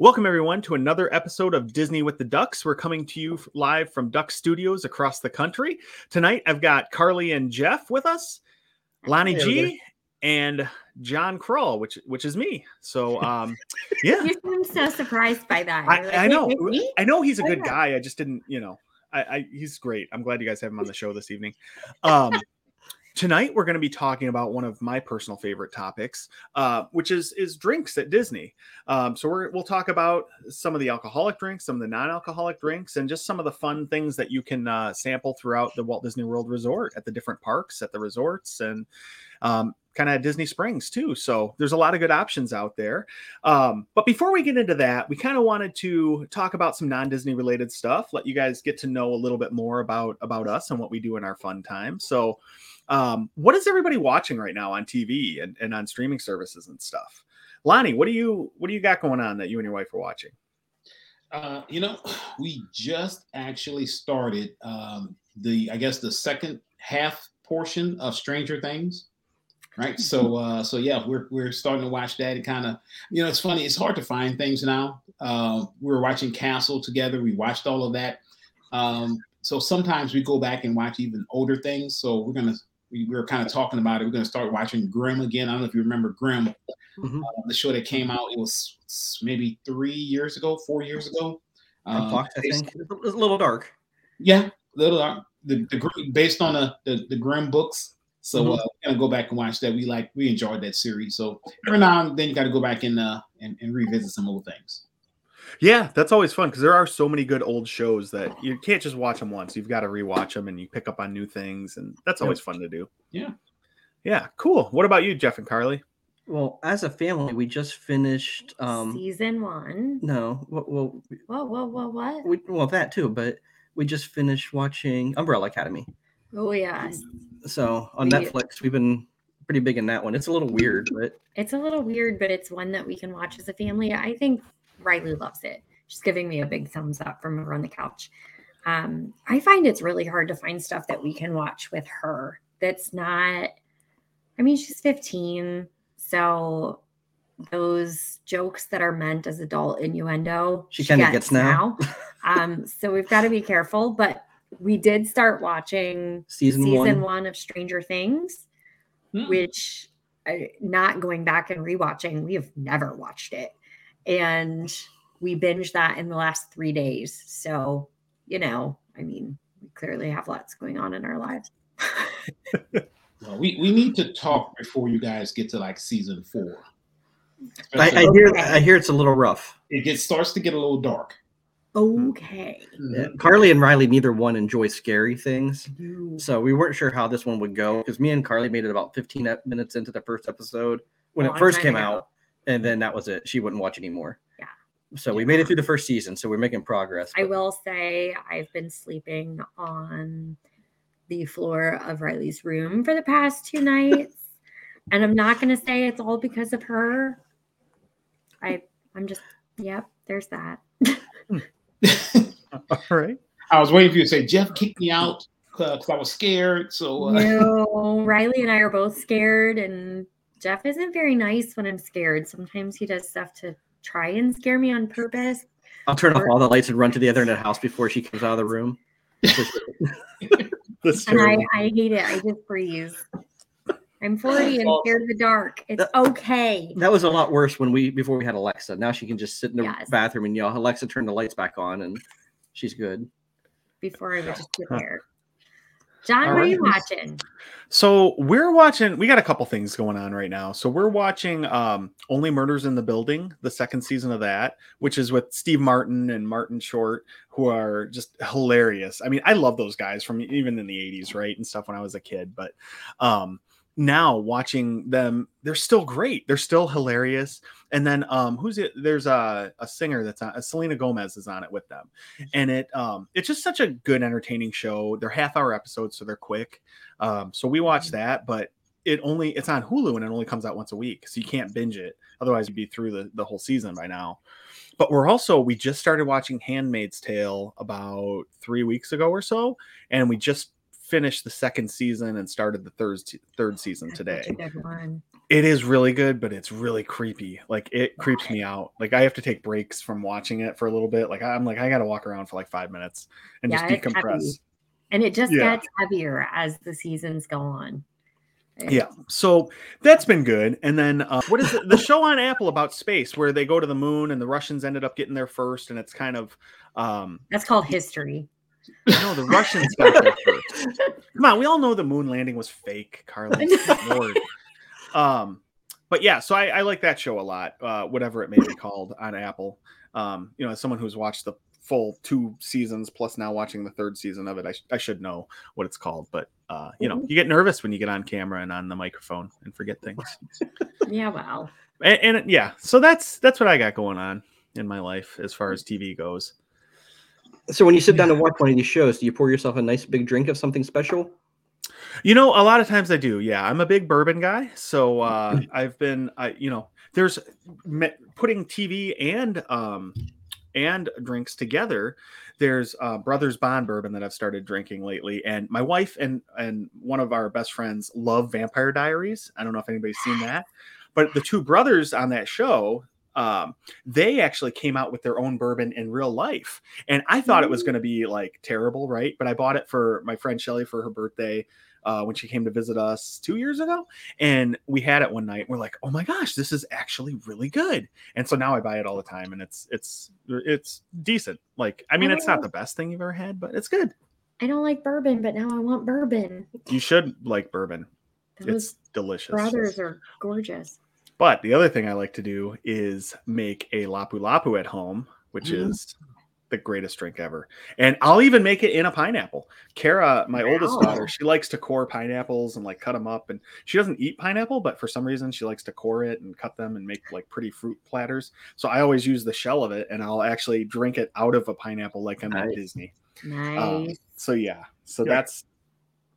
Welcome, everyone, to another episode of Disney with the Ducks. We're coming to you live from Duck Studios across the country. Tonight, I've got Carly and Jeff with us, Lonnie G, and John Krull, which which is me. So, um, yeah, You seem so surprised by that. I, like, I know. I know he's a Oh, good guy. I just didn't, you know, I, I he's great. I'm glad you guys have him on the show this evening. Um, tonight we're going to be talking about one of my personal favorite topics, uh, which is is drinks at Disney. Um, so we're, we'll talk about some of the alcoholic drinks, some of the non-alcoholic drinks, and just some of the fun things that you can uh, sample throughout the Walt Disney World Resort at the different parks, at the resorts, and um, kind of Disney Springs too. So there's a lot of good options out there. Um, but before we get into that, we kind of wanted to talk about some non-Disney related stuff, let you guys get to know a little bit more about about us and what we do in our fun time. So, um, what is everybody watching right now on TV and, and on streaming services and stuff? Lonnie, what do you what do you got going on that you and your wife are watching? Uh, you know, we just actually started um, the, I guess, the second half portion of Stranger Things. Right. So, uh, so yeah, we're we're starting to watch that. It kind of, you know, it's funny. It's hard to find things now. Uh, we were watching Castle together. We watched all of that. Um, so sometimes we go back and watch even older things. So we're gonna, we, we were kind of talking about it. We're gonna start watching Grimm again. I don't know if you remember Grimm, Mhm. uh, the show that came out. It was maybe three years ago, four years ago. Uh, Fox, I think. It's a little dark. Yeah, little uh, the, the based on the the, the Grimm books. So Mhm. uh, we're gonna go back and watch that. We like we enjoyed that series. So every now and then you got to go back and, uh, and and revisit some old things. Yeah, that's always fun because there are so many good old shows that you can't just watch them once. You've got to rewatch them and you pick up on new things, and that's Yep. always fun to do. Yeah. Yeah, cool. What about you, Jeff and Carly? Well, as a family, we just finished. Um, Season one. no, well, well, Whoa, whoa, whoa, what? we, well, that too, but we just finished watching Umbrella Academy. Oh, yes. So on We- Netflix, we've been pretty big in that one. It's a little weird, but It's a little weird, but it's one that we can watch as a family. I think Riley loves it. She's giving me a big thumbs up from over on the couch. Um, I find it's really hard to find stuff that we can watch with her that's not, I mean, she's 15. So those jokes that are meant as adult innuendo, She kinda gets now. um, so we've got to be careful. But we did start watching season, season one, one of Stranger Things Hmm. which uh, not going back and rewatching, we have never watched it. And we binged that in the last three days. So, you know, I mean, we clearly have lots going on in our lives. Well, we we need to talk before you guys get to like season four. I, I hear I hear it's a little rough. it gets starts to get a little dark. okay. Yeah, Carly and Riley neither one enjoy scary things, so we weren't sure how this one would go because me and Carly made it about 15 minutes into the first episode when Long it first came ago. out, and then that was it. She wouldn't watch anymore. Yeah. So we made it through the first season, so we're making progress. I will say I've been sleeping on the floor of Riley's room for the past two nights. and I'm not going to say it's all because of her. I I'm just yep, there's that. All right. I was waiting for you to say Jeff kicked me out because I was scared. So uh, No, Riley and I are both scared, and Jeff isn't very nice when I'm scared. Sometimes he does stuff to try and scare me on purpose. I'll turn off all the lights and run to the other end of the house before she comes out of the room. That's And I. I hate it. I just freeze. I'm 40 and Well- scared of the dark. It's okay. That was a lot worse when we before we had Alexa. Now she can just sit in the Yes. bathroom and yell, "Alexa, turn the lights back on," and she's good. Before I would just sit there. John, All what are you watching? So we're watching. We got a couple things going on right now. So we're watching um, "Only Murders in the Building," the second season of that, which is with Steve Martin and Martin Short, who are just hilarious. I mean, I love those guys from even in the '80s, right, and stuff when I was a kid. But um, now watching them, they're still great. They're still hilarious. And then um, who's it? There's a, a singer that's on. Selena Gomez is on it with them, and it um, it's just such a good, entertaining show. They're half hour episodes, so they're quick. Um, so we watch that, but it only it's on Hulu and it only comes out once a week, so you can't binge it. Otherwise, you'd be through the, the whole season by now. But we're also we just started watching Handmaid's Tale about three weeks ago or so, and we just finished the second season and started the third third season today. a good one. It is really good, but it's really creepy. Like it creeps me out. Like I have to take breaks from watching it for a little bit. Like I'm like I got to walk around for like five minutes and Yeah, just decompress. And it just Yeah. gets heavier as the seasons go on. Yeah. So that's been good. And then uh, what is it? the show on Apple about space where they go to the moon and the Russians ended up getting there first, and it's kind of um That's called history. No, the Russians got there first. Come on, we all know the moon landing was fake, Carly. Um, but yeah, so I, I like that show a lot, uh, whatever it may be called on Apple. Um, you know, as someone who's watched the full two seasons plus now watching the third season of it, I, sh- I should know what it's called. But uh, you know, you get nervous when you get on camera and on the microphone and forget things. Yeah, well. and, and yeah, so that's that's what I got going on in my life as far as TV goes. So when you sit down to watch one of these shows, do you pour yourself a nice big drink of something special? You know, a lot of times I do. Yeah, I'm a big bourbon guy, so uh, I've been, I you know, there's me- putting TV and um and drinks together. There's uh, Brothers Bond bourbon that I've started drinking lately, and my wife and and one of our best friends love Vampire Diaries. I don't know if anybody's seen that, but the two brothers on that show. Um, they actually came out with their own bourbon in real life, and I thought it was going to be like terrible, right? But I bought it for my friend Shelly for her birthday uh, when she came to visit us two years ago, and we had it one night. We're like, "Oh my gosh, this is actually really good!" And so now I buy it all the time, and it's it's it's decent. Like, I mean, it's not the best thing you've ever had, but it's good. I don't like bourbon, but now I want bourbon. You should like bourbon; Those it's delicious. brothers are gorgeous. But the other thing I like to do is make a lapu lapu at home, which Mhm. is the greatest drink ever. And I'll even make it in a pineapple. Kara, my oldest daughter, she likes to core pineapples and like cut them up. And she doesn't eat pineapple, but for some reason she likes to core it and cut them and make like pretty fruit platters. So I always use the shell of it and I'll actually drink it out of a pineapple like I'm at Disney. Nice. Um, so yeah, so Yeah. that's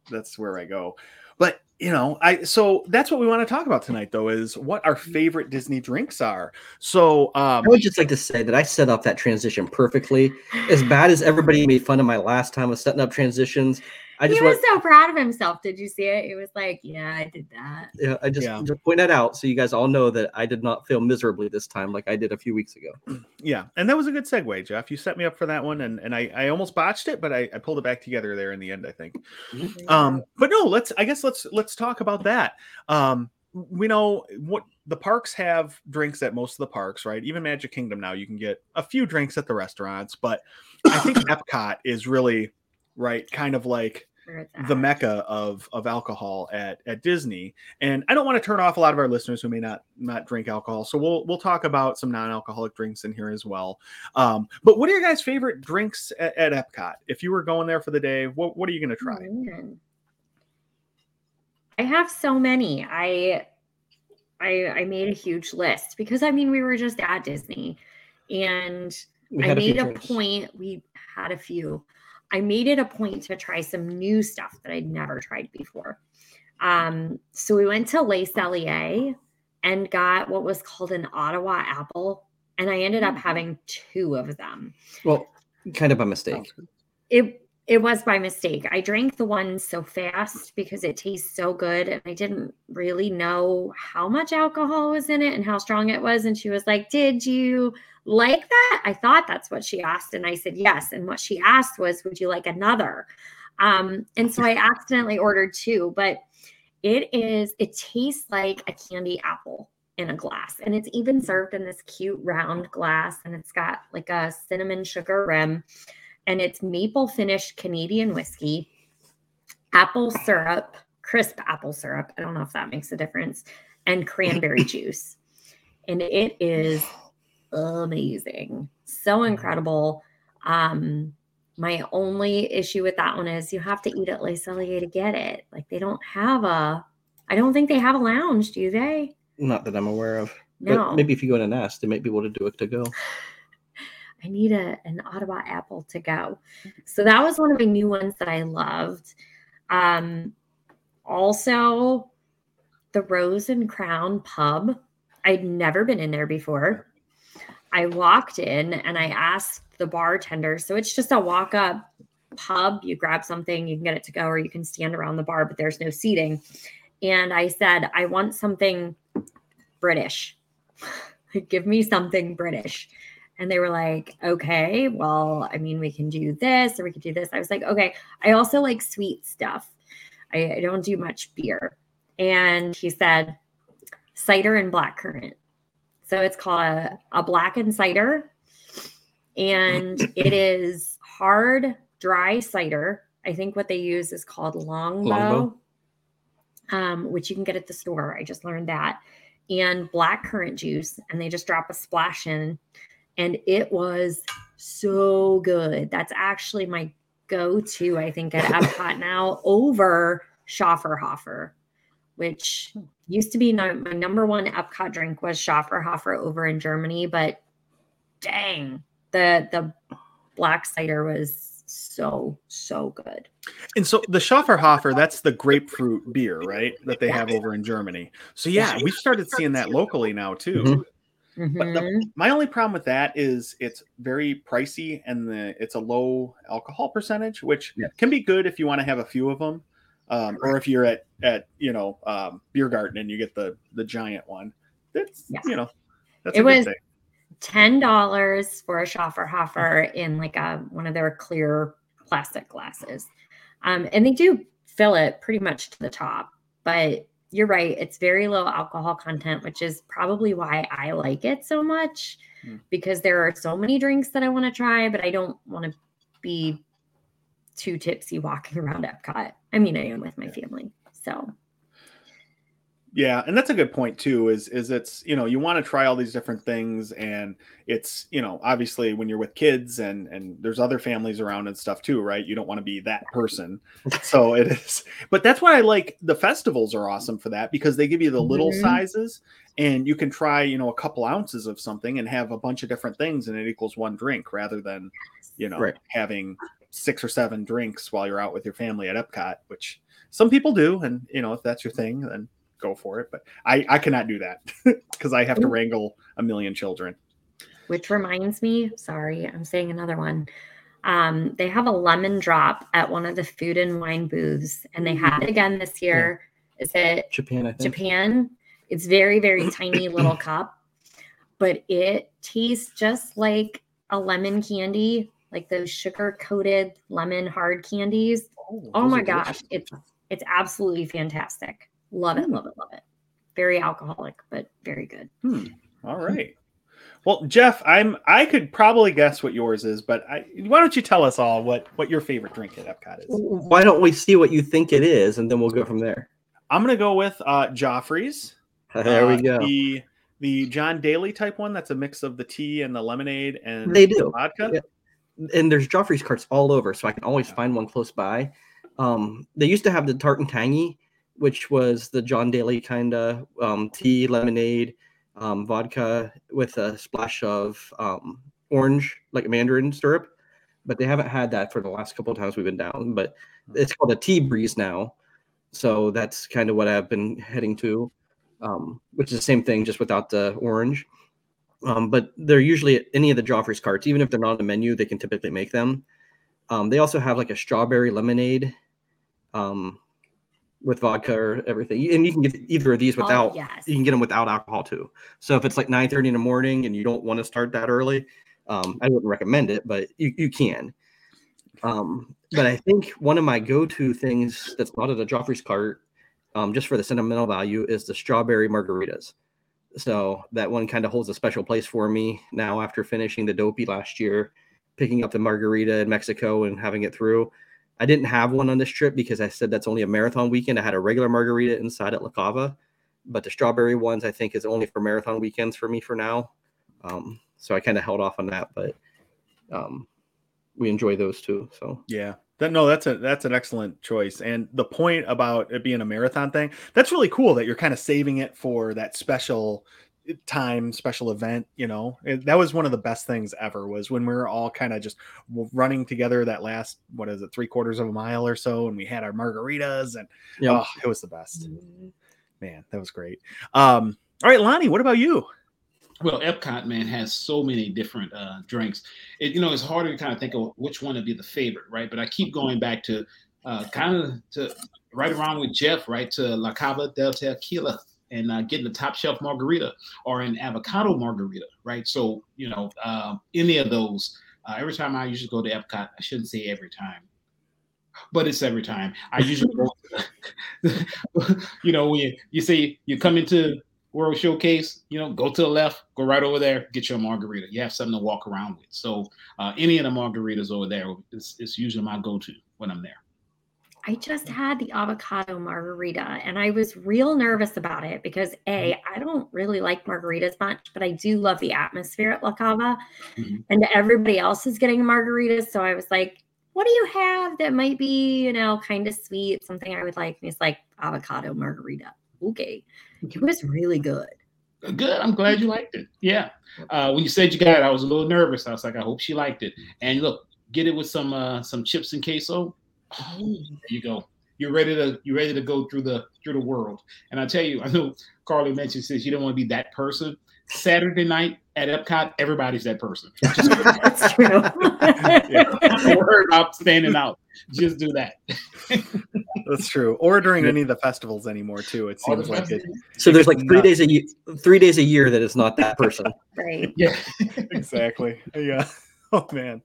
that's where I go. But you know, I so that's what we want to talk about tonight, though, is what our favorite Disney drinks are. So um I would just like to say that I set up that transition perfectly. As bad as everybody made fun of my last time of setting up transitions, I he was want so proud of himself. Did you see it? He was like, "Yeah, I did that." yeah, I just, Yeah. just point that out so you guys all know that I did not fail miserably this time like I did a few weeks ago. yeah, and that was a good segue, Jeff. You set me up for that one, and and I I almost botched it, but I, I pulled it back together there in the end, I think. Um, but no, let's I guess let's let's talk about that. Um, we know what the parks have drinks at most of the parks, right? Even Magic Kingdom now you can get a few drinks at the restaurants, but I think Epcot is really right, kind of like Where it's the mecca of of alcohol at at Disney. And I don't want to turn off a lot of our listeners who may not not drink alcohol. So we'll we'll talk about some non-alcoholic drinks in here as well. Um, but what are your guys' favorite drinks at, at Epcot? If you were going there for the day, what what are you going to try? Oh. I have so many. I I I made a huge list because I mean we were just at Disney and We I had a made a point. We had a few. I made it a point to try some new stuff that I'd never tried before. Um, so we went to Les Cellier and got what was called an Ottawa apple, and I ended up having two of them. Well, kind of by mistake. It it was by mistake. I drank the one so fast because it tastes so good, and I didn't really know how much alcohol was in it and how strong it was. And she was like, "Did you like that?" I thought that's what she asked, and I said yes. And what she asked was, "Would you like another?" Um, and so I accidentally ordered two, but it is. It tastes like a candy apple in a glass, and it's even served in this cute round glass, and it's got like a cinnamon sugar rim and it's maple finished Canadian whiskey, apple syrup, crisp apple syrup. I don't know if that makes a difference, and cranberry juice. And it is amazing. So incredible. Um, my only issue with that one is you have to eat at Les Cellier to get it. Like they don't have a, I don't think they have a lounge, do they? Not that I'm aware of. No. But maybe if you go in and ask, they might be able to do it to go. I need a an Ottawa apple to go. So that was one of my new ones that I loved. Um, also, the Rose and Crown pub. I'd never been in there before. I walked in and I asked the bartender. So it's just a walk up pub. You grab something, you can get it to go, or you can stand around the bar, but there's no seating. and I said, I want something British. Give me something British. And they were like, okay, well, I mean, we can do this or we could do this. I was like, okay. I also like sweet stuff. I, I don't do much beer. And he said, cider and black currant. So it's called a, a blackened cider. And it is hard, dry cider. I think what they use is called longbow, longbow. Um, which you can get at the store. I just learned that. And black currant juice. And they just drop a splash in. And it was so good. That's actually my go to, I think, at Epcot now over Schöfferhofer, which hmm. used to be my, my number one Epcot drink was Schöfferhofer over in Germany, but dang, the the black cider was so so good. And so the Schöfferhofer, that's the grapefruit beer, right? That they have over in Germany. So yeah, we've started seeing that locally now too. Mm-hmm. Mm-hmm. But the, mm-hmm. my only problem with that is it's very pricey and the it's a low alcohol percentage, which yeah. can be good if you want to have a few of them um, or if you're at at you know um, beer garden and you get the the giant one. That's yeah. you know that's it was ten dollars for a Schöfferhofer in like a one of their clear plastic glasses, um, and they do fill it pretty much to the top. But you're right; it's very low alcohol content, which is probably why I like it so much. Hmm. Because there are so many drinks that I want to try, but I don't want to be too tipsy walking around Epcot. I mean, I am with my family. So yeah, and that's a good point too. Is is it's you know you want to try all these different things, and it's you know obviously when you're with kids and and there's other families around and stuff too, right? You don't want to be that person, so it is. But that's why I like the festivals are awesome for that because they give you the little mm-hmm. sizes, and you can try you know a couple ounces of something and have a bunch of different things, and it equals one drink rather than you know right. having six or seven drinks while you're out with your family at Epcot, which some people do. And, you know, if that's your thing, then go for it. But I, I cannot do that because I have to wrangle a million children. Which reminds me, sorry, I'm saying another one. Um, they have a lemon drop at one of the food and wine booths, and they had it again this year. Yeah. Is it Japan? Japan. It's very, very tiny little cup, but it tastes just like a lemon candy like those sugar coated lemon hard candies. Oh, oh my gosh, it's it's absolutely fantastic. Love it, love it, love it. Very alcoholic, but very good. Hmm. All right. Well, Jeff, I'm I could probably guess what yours is, but I, why don't you tell us all what what your favorite drink at Epcot is? Why don't we see what you think it is, and then we'll go from there. I'm gonna go with uh, Joffrey's. There we uh, go. The the John Daly type one. That's a mix of the tea and the lemonade and they do vodka. Yeah and there's Joffrey's carts all over, so I can always find one close by. Um, they used to have the tart and tangy, which was the John Daly kind of um, tea, lemonade, um, vodka with a splash of um, orange, like mandarin syrup. But they haven't had that for the last couple of times we've been down. But it's called a tea breeze now, so that's kind of what I've been heading to, um, which is the same thing, just without the orange. Um, but they're usually at any of the Joffrey's carts, even if they're not on the menu, they can typically make them. Um, they also have like a strawberry lemonade um, with vodka or everything, and you can get either of these oh, without. Oh, yes. You can get them without alcohol too. So if it's like nine thirty in the morning and you don't want to start that early, um, I wouldn't recommend it, but you you can. Um, but I think one of my go-to things that's not at a Joffrey's cart, um, just for the sentimental value, is the strawberry margaritas. So that one kind of holds a special place for me now after finishing the dopey last year, picking up the margarita in Mexico and having it through. I didn't have one on this trip because I said that's only a marathon weekend. I had a regular margarita inside at La Cava, but the strawberry ones I think is only for marathon weekends for me for now. Um, so I kind of held off on that, but um, we enjoy those too. So yeah, that, no, that's a that's an excellent choice. And the point about it being a marathon thing, that's really cool that you're kind of saving it for that special time, special event, you know. It, that was one of the best things ever was when we were all kind of just running together that last what is it, three quarters of a mile or so and we had our margaritas and yep. oh, it was the best. Mm-hmm. Man, that was great. Um all right, Lonnie, what about you? Well, Epcot man has so many different uh, drinks. It, you know, it's harder to kind of think of which one would be the favorite, right? But I keep going back to uh, kind of to right around with Jeff, right to La Cava del Tequila and uh, getting a top shelf margarita or an avocado margarita, right? So you know, uh, any of those. Uh, every time I usually go to Epcot, I shouldn't say every time, but it's every time. I usually go. you know, when you, you say you come into World Showcase, you know, go to the left, go right over there, get your margarita. You have something to walk around with. So uh, any of the margaritas over there is, is usually my go-to when I'm there. I just had the avocado margarita and I was real nervous about it because A, Mm-hmm. Don't really like margaritas much, but I do love the atmosphere at La Cava. Mhm. And everybody else is getting margaritas. So I was like, what do you have that might be, you know, kind of sweet, something I would like? And he's like, avocado margarita. Okay. It was really good. Good. I'm glad you liked it. Yeah. Uh, when you said you got it, I was a little nervous. I was like, I hope she liked it. And look, get it with some uh, some chips and queso. There you go. You're ready to you're ready to go through the through the world. And I tell you, I know Carly mentioned says you don't want to be that person. Saturday night at Epcot, everybody's that person. Just That's true. don't worry about standing out. Just do that. That's true. Or during any of the festivals anymore, too. It seems like it. So there's like three Nuts. days a year, three days a year that is not that person. right. Yeah. exactly. Yeah. Oh man.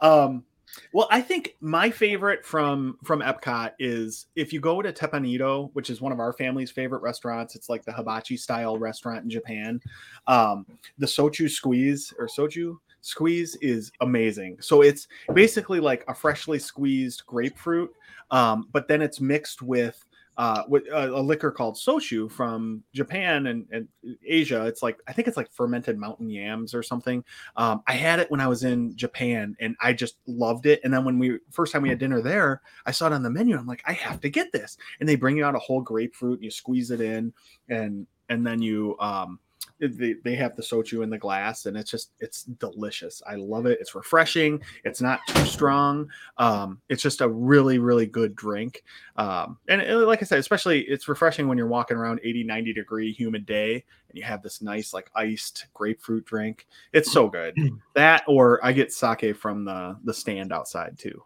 Um, well, I think my favorite from from Epcot is if you go to Teppan Edo, which is one of our family's favorite restaurants. It's like the hibachi style restaurant in Japan. Um, the sochu squeeze or soju squeeze is amazing. So it's basically like a freshly squeezed grapefruit, um, but then it's mixed with uh, with a, a liquor called sochu from Japan and, and Asia. It's like I think it's like fermented mountain yams or something. Um, I had it when I was in Japan and I just loved it. And then when we first time we had dinner there, I saw it on the menu. I'm like, I have to get this. And they bring you out a whole grapefruit and you squeeze it in, and and then you um they, they have the sochu in the glass and it's just it's delicious. I love it. It's refreshing. It's not too strong. Um it's just a really really good drink. Um and it- like i said especially it's refreshing when you're walking around 80 90 degree humid day and you have this nice like iced grapefruit drink. It's so good. That or i get sake from the the stand outside too.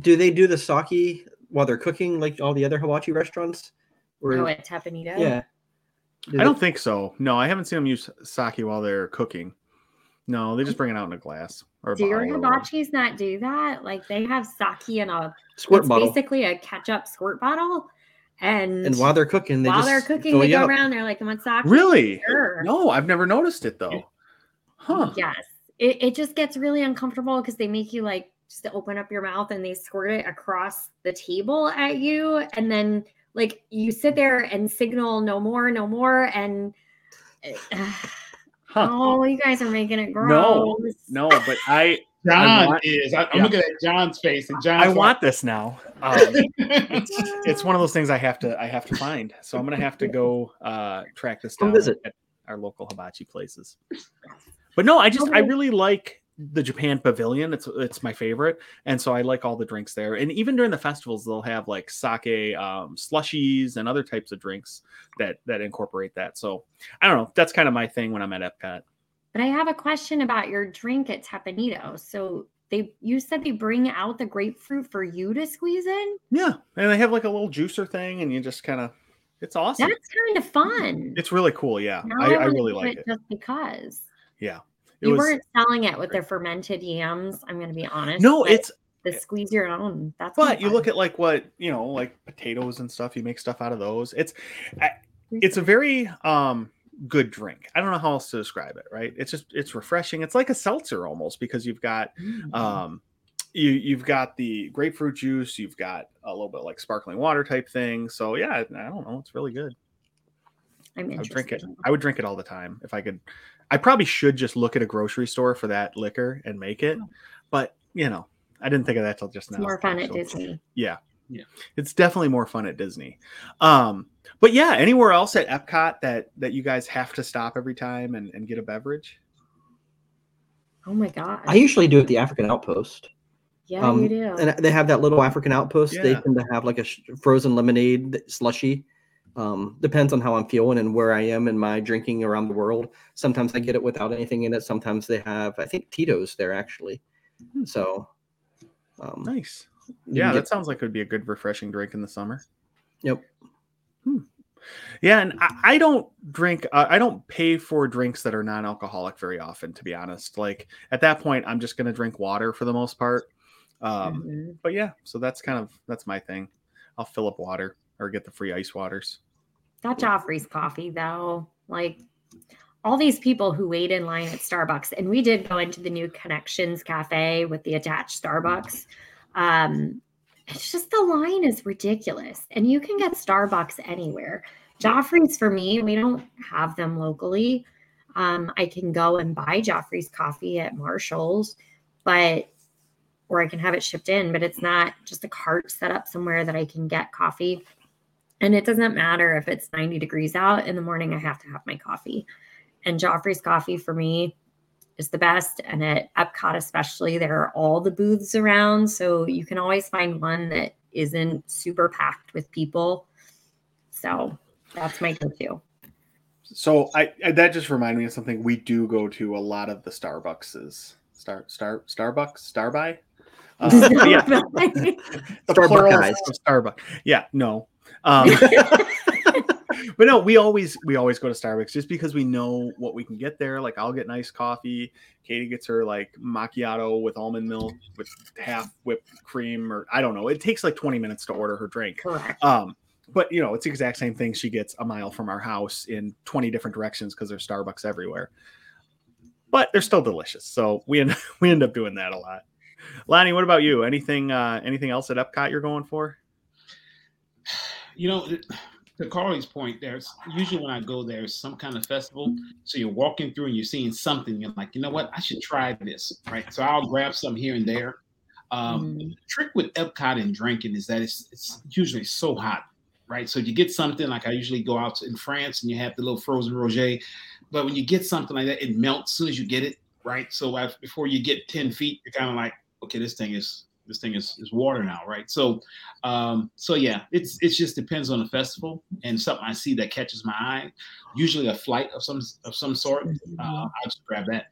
Do they do the sake while they're cooking like all the other hibachi restaurants? Or, Oh, at Teppan Edo? yeah. Do i don't think so no i haven't seen them use sake while they're cooking no they just bring it out in a glass or Do your bottle hibachis not do that? Like they have sake in a squirt it's bottle. basically a ketchup squirt bottle. And, And while they're cooking, they while just they're cooking, they go up. around. They're like, "I "Want sake?" really Sure. no i've never noticed it though huh Yes. It, it just gets really uncomfortable because they make you like just open up your mouth and they squirt it across the table at you. And then like you sit there and signal no more, no more. And huh oh, you guys are making it gross. No, no but i John want- is. I, I'm yeah. looking at John's face, and John. i like- want this now um, it's it's one of those things I have to I have to find. So I'm gonna have to go uh track this Come down visit. at our local hibachi places. But no, I just I really like the Japan Pavilion. It's it's my favorite, and so I like all the drinks there. And even during the festivals, they'll have like sake um, slushies and other types of drinks that that incorporate that. So I don't know. That's kind of my thing when I'm at Epcot. But I have a question about your drink at Teppan Edo. So they you said they bring out the grapefruit for you to squeeze in? Yeah, and they have like a little juicer thing, and you just kind of it's awesome. That's kind of fun. It's really cool. Yeah, Now I, I wanna really like it. just because. Yeah. You was- weren't selling it with the fermented yams. I'm going to be honest. no, it's the squeeze your own. That's But you look at like what you know, like potatoes and stuff. You make stuff out of those. It's it's a very um good drink. I don't know how else to describe it. Right? It's just it's refreshing. It's like a seltzer almost because you've got Mm. um you you've got the grapefruit juice. You've got a little bit like sparkling water type thing. So yeah, I don't know. It's really good. I'm I would drink it. I would drink it all the time if I could. I probably should just look at a grocery store for that liquor and make it. But you know, I didn't think of that till just It's now. more fun at. Disney. Yeah. Yeah. It's definitely more fun at Disney. Um, but yeah, anywhere else at Epcot that that you guys have to stop every time and, and get a beverage? Oh my god. I usually do at the African Outpost. yeah, um, you do. And they have that little African Outpost. They tend to have like a sh- frozen lemonade slushy. Um, depends on how I'm feeling and where I am in my drinking around the world. Sometimes I get it without anything in it. Sometimes they have, I think, Tito's there actually. Hmm. So, um, Nice. Yeah, that get- sounds like it would be a good refreshing drink in the summer. Yep. Hmm. Yeah, and I, I don't drink. Uh, I don't pay for drinks that are non-alcoholic very often, to be honest. Like at that point, I'm just going to drink water for the most part. Um, Mhm. But yeah, so that's kind of that's my thing. I'll fill up water or get the free ice waters. That Joffrey's coffee, though, like all these people who wait in line at Starbucks, and we did go into the new Connections Cafe with the attached Starbucks. Um, it's just the line is ridiculous, and you can get Starbucks anywhere. Joffrey's for me, we don't have them locally. Um, I can go and buy Joffrey's coffee at Marshall's, but or I can have it shipped in, but it's not just a cart set up somewhere that I can get coffee. And it doesn't matter if it's 90 degrees out in the morning, I have to have my coffee. And Joffrey's coffee for me is the best. And at Epcot, especially, there are all the booths around. So you can always find one that isn't super packed with people. So that's my go to. So I, I that just reminded me of something. We do go to a lot of the Starbuckses. Star Star Starbucks Starbuy. Uh, yeah, the plural Starbuckeyes. Starbucks. Yeah, no. Um, but no, we always we always go to Starbucks just because we know what we can get there. Like I'll get nice coffee. Katie gets her like macchiato with almond milk with half whipped cream, or I don't know. It takes like 20 minutes to order her drink. Correct. Um, but you know, it's the exact same thing she gets a mile from our house in 20 different directions because there's Starbucks everywhere. But they're still delicious. So we end we end up doing that a lot. Lonnie, what about you? Anything uh anything else at Epcot you're going for? You know, to Carly's point, there's usually when I go there's some kind of festival. So you're walking through and you're seeing something. You're like, you know what? I should try this, right? So I'll grab some here and there. Um, Mhm. The trick with Epcot and drinking is that it's it's usually so hot, right? So you get something like I usually go out in France and you have the little frozen Roger, but when you get something like that, it melts as soon as you get it, right? So before you get ten feet, you're kind of like, okay, this thing is this thing is, is water now, right? So, um, so yeah, it's it just depends on the festival and something I see that catches my eye. Usually a flight of some of some sort. Uh, I'll just grab that.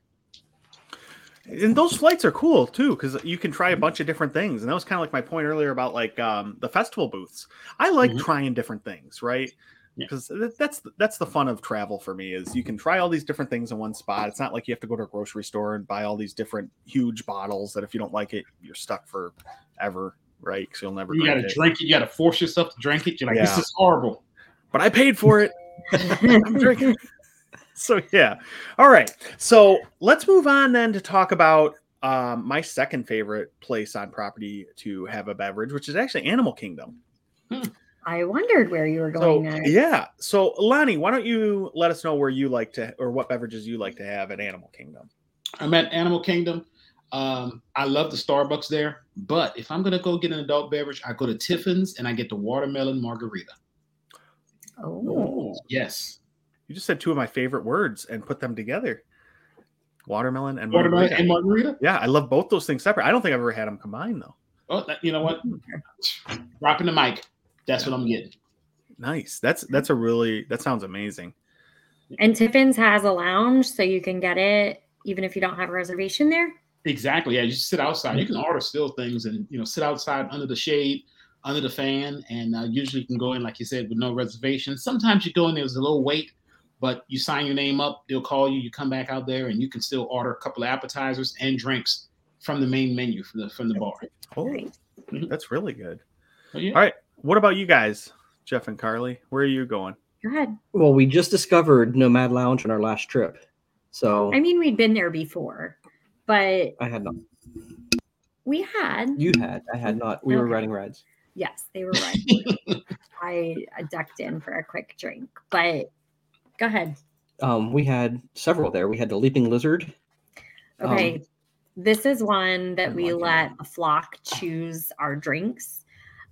And those flights are cool too, because you can try a bunch of different things. And that was kind of like my point earlier about like um, the festival booths. I like Mhm. trying different things, right? Yeah. Because that's that's the fun of travel for me is you can try all these different things in one spot. It's not like you have to go to a grocery store and buy all these different huge bottles that if you don't like it, you're stuck for ever right? Because you'll never You got to it. drink it. You got to force yourself to drink it. You're like, Yeah. this is horrible. But I paid for it. I'm drinking. so yeah. All right. So let's move on then to talk about um, my second favorite place on property to have a beverage, which is actually Animal Kingdom. I wondered where you were So going next. yeah. So Lonnie, why don't you let us know where you like to or what beverages you like to have at Animal Kingdom? I'm at Animal Kingdom. Um, I love the Starbucks there, but if I'm gonna go get an adult beverage, I go to Tiffin's and I get the watermelon margarita. Oh, Yes, You just said two of my favorite words and put them together. Watermelon and watermelon margarita. and margarita. yeah, I love both those things separate. I don't think I've ever had them combined though. Oh, you know what? Dropping the mic. That's what I'm getting. Nice. That's that's a really that sounds amazing. and Tiffin's has a lounge, so you can get it even if you don't have a reservation there. Exactly. Yeah, you just sit outside. You can Mm-hmm. order still things and you know sit outside under the shade, under the fan, and uh, usually you can go in like you said with no reservation. Sometimes you go in there's a little wait, but you sign your name up. They'll call you. You come back out there and you can still order a couple of appetizers and drinks from the main menu from the from the bar. Oh, Right. that's really good. But yeah. All right. What about you guys, Jeff and Carly? Where are you going? Go ahead. Well, we just discovered Nomad Lounge on our last trip. So I mean, we'd been there before, but I had not. we had. You had. I had not. We were Okay. riding rides. Yes, they were right. I, I ducked in for a quick drink, but go ahead. Um, we had several there. We had the Leaping Lizard. Okay. Um, this is one that we let a flock choose our drinks.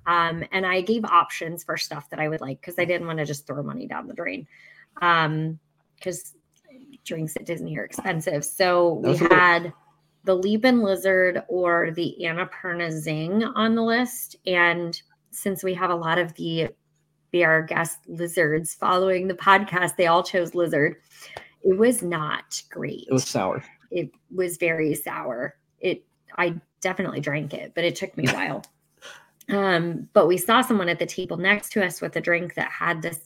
Um, and I gave options for stuff that I would like because I didn't want to just throw money down the drain. Um, because drinks at Disney are expensive. So we was a little- had the Leapin' Lizard or the Annapurna Zing on the list. And since we have a lot of the be our guest lizards following the podcast, they all chose lizard. It was not great It was sour. it was very sour. It I definitely drank it, but it took me a while. Um, but we saw someone at the table next to us with a drink that had this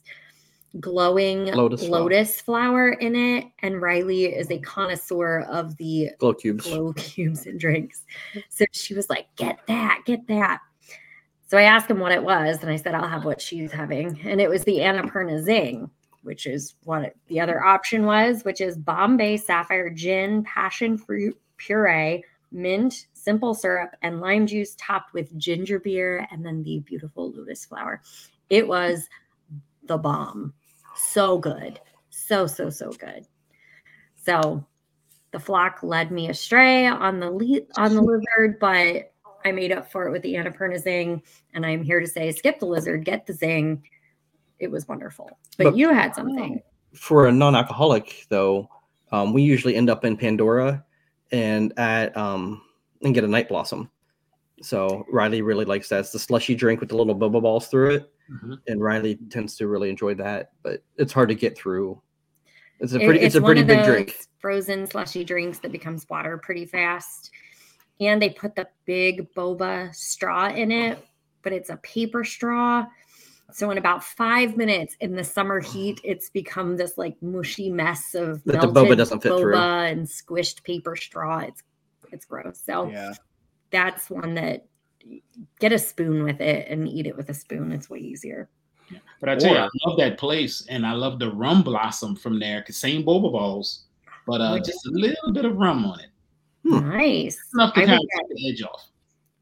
glowing Lotus lotus, flower. flower in it. And Riley is a connoisseur of the Glow cubes. glow cubes and drinks. So she was like, get that, get that. So I asked him what it was, and I said, I'll have what she's having. And it was the Annapurna Zing, which is what it- the other option was, which is Bombay Sapphire Gin, passion fruit puree, mint, simple syrup, and lime juice topped with ginger beer and then the beautiful lotus flower. It was the bomb. So good. So, so, so good. So the flock led me astray on the le- on the lizard, but I made up for it with the Annapurna Zing, and I'm here to say, skip the lizard, get the zing. It was wonderful. But, But- you had something. For a non-alcoholic, though, um, we usually end up in Pandora and at um, and get a night blossom. So Riley really likes that. It's the slushy drink with the little boba balls through it, Mhm. and Riley tends to really enjoy that. But it's hard to get through. It's a It- pretty. it's, a one pretty of big those drink. Frozen slushy drinks that becomes water pretty fast. And they put the big boba straw in it, but it's a paper straw. So in about five minutes in the summer heat, it's become this like mushy mess of That the boba melted doesn't fit through. boba and squished paper straw. It's it's gross. So Yeah. that's one that get a spoon with it and eat it with a spoon. It's way easier. But I tell you, I love that place, and I love the rum blossom from there. 'cause Same boba balls, but uh, just a little bit of rum on it, Hmm. Nice. enough to I kind of take the edge off.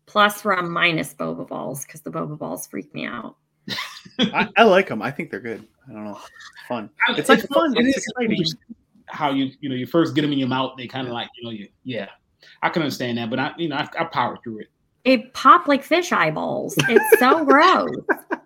plus rum minus boba balls because the boba balls freak me out. I, I like them. I think they're good. I don't know. Fun. I- It's like fun. It It's is exciting. how you you know you first get them in your mouth. They kind of like you know you yeah. I can understand that, but I you know I, I power through it. It pop like fish eyeballs. It's so gross.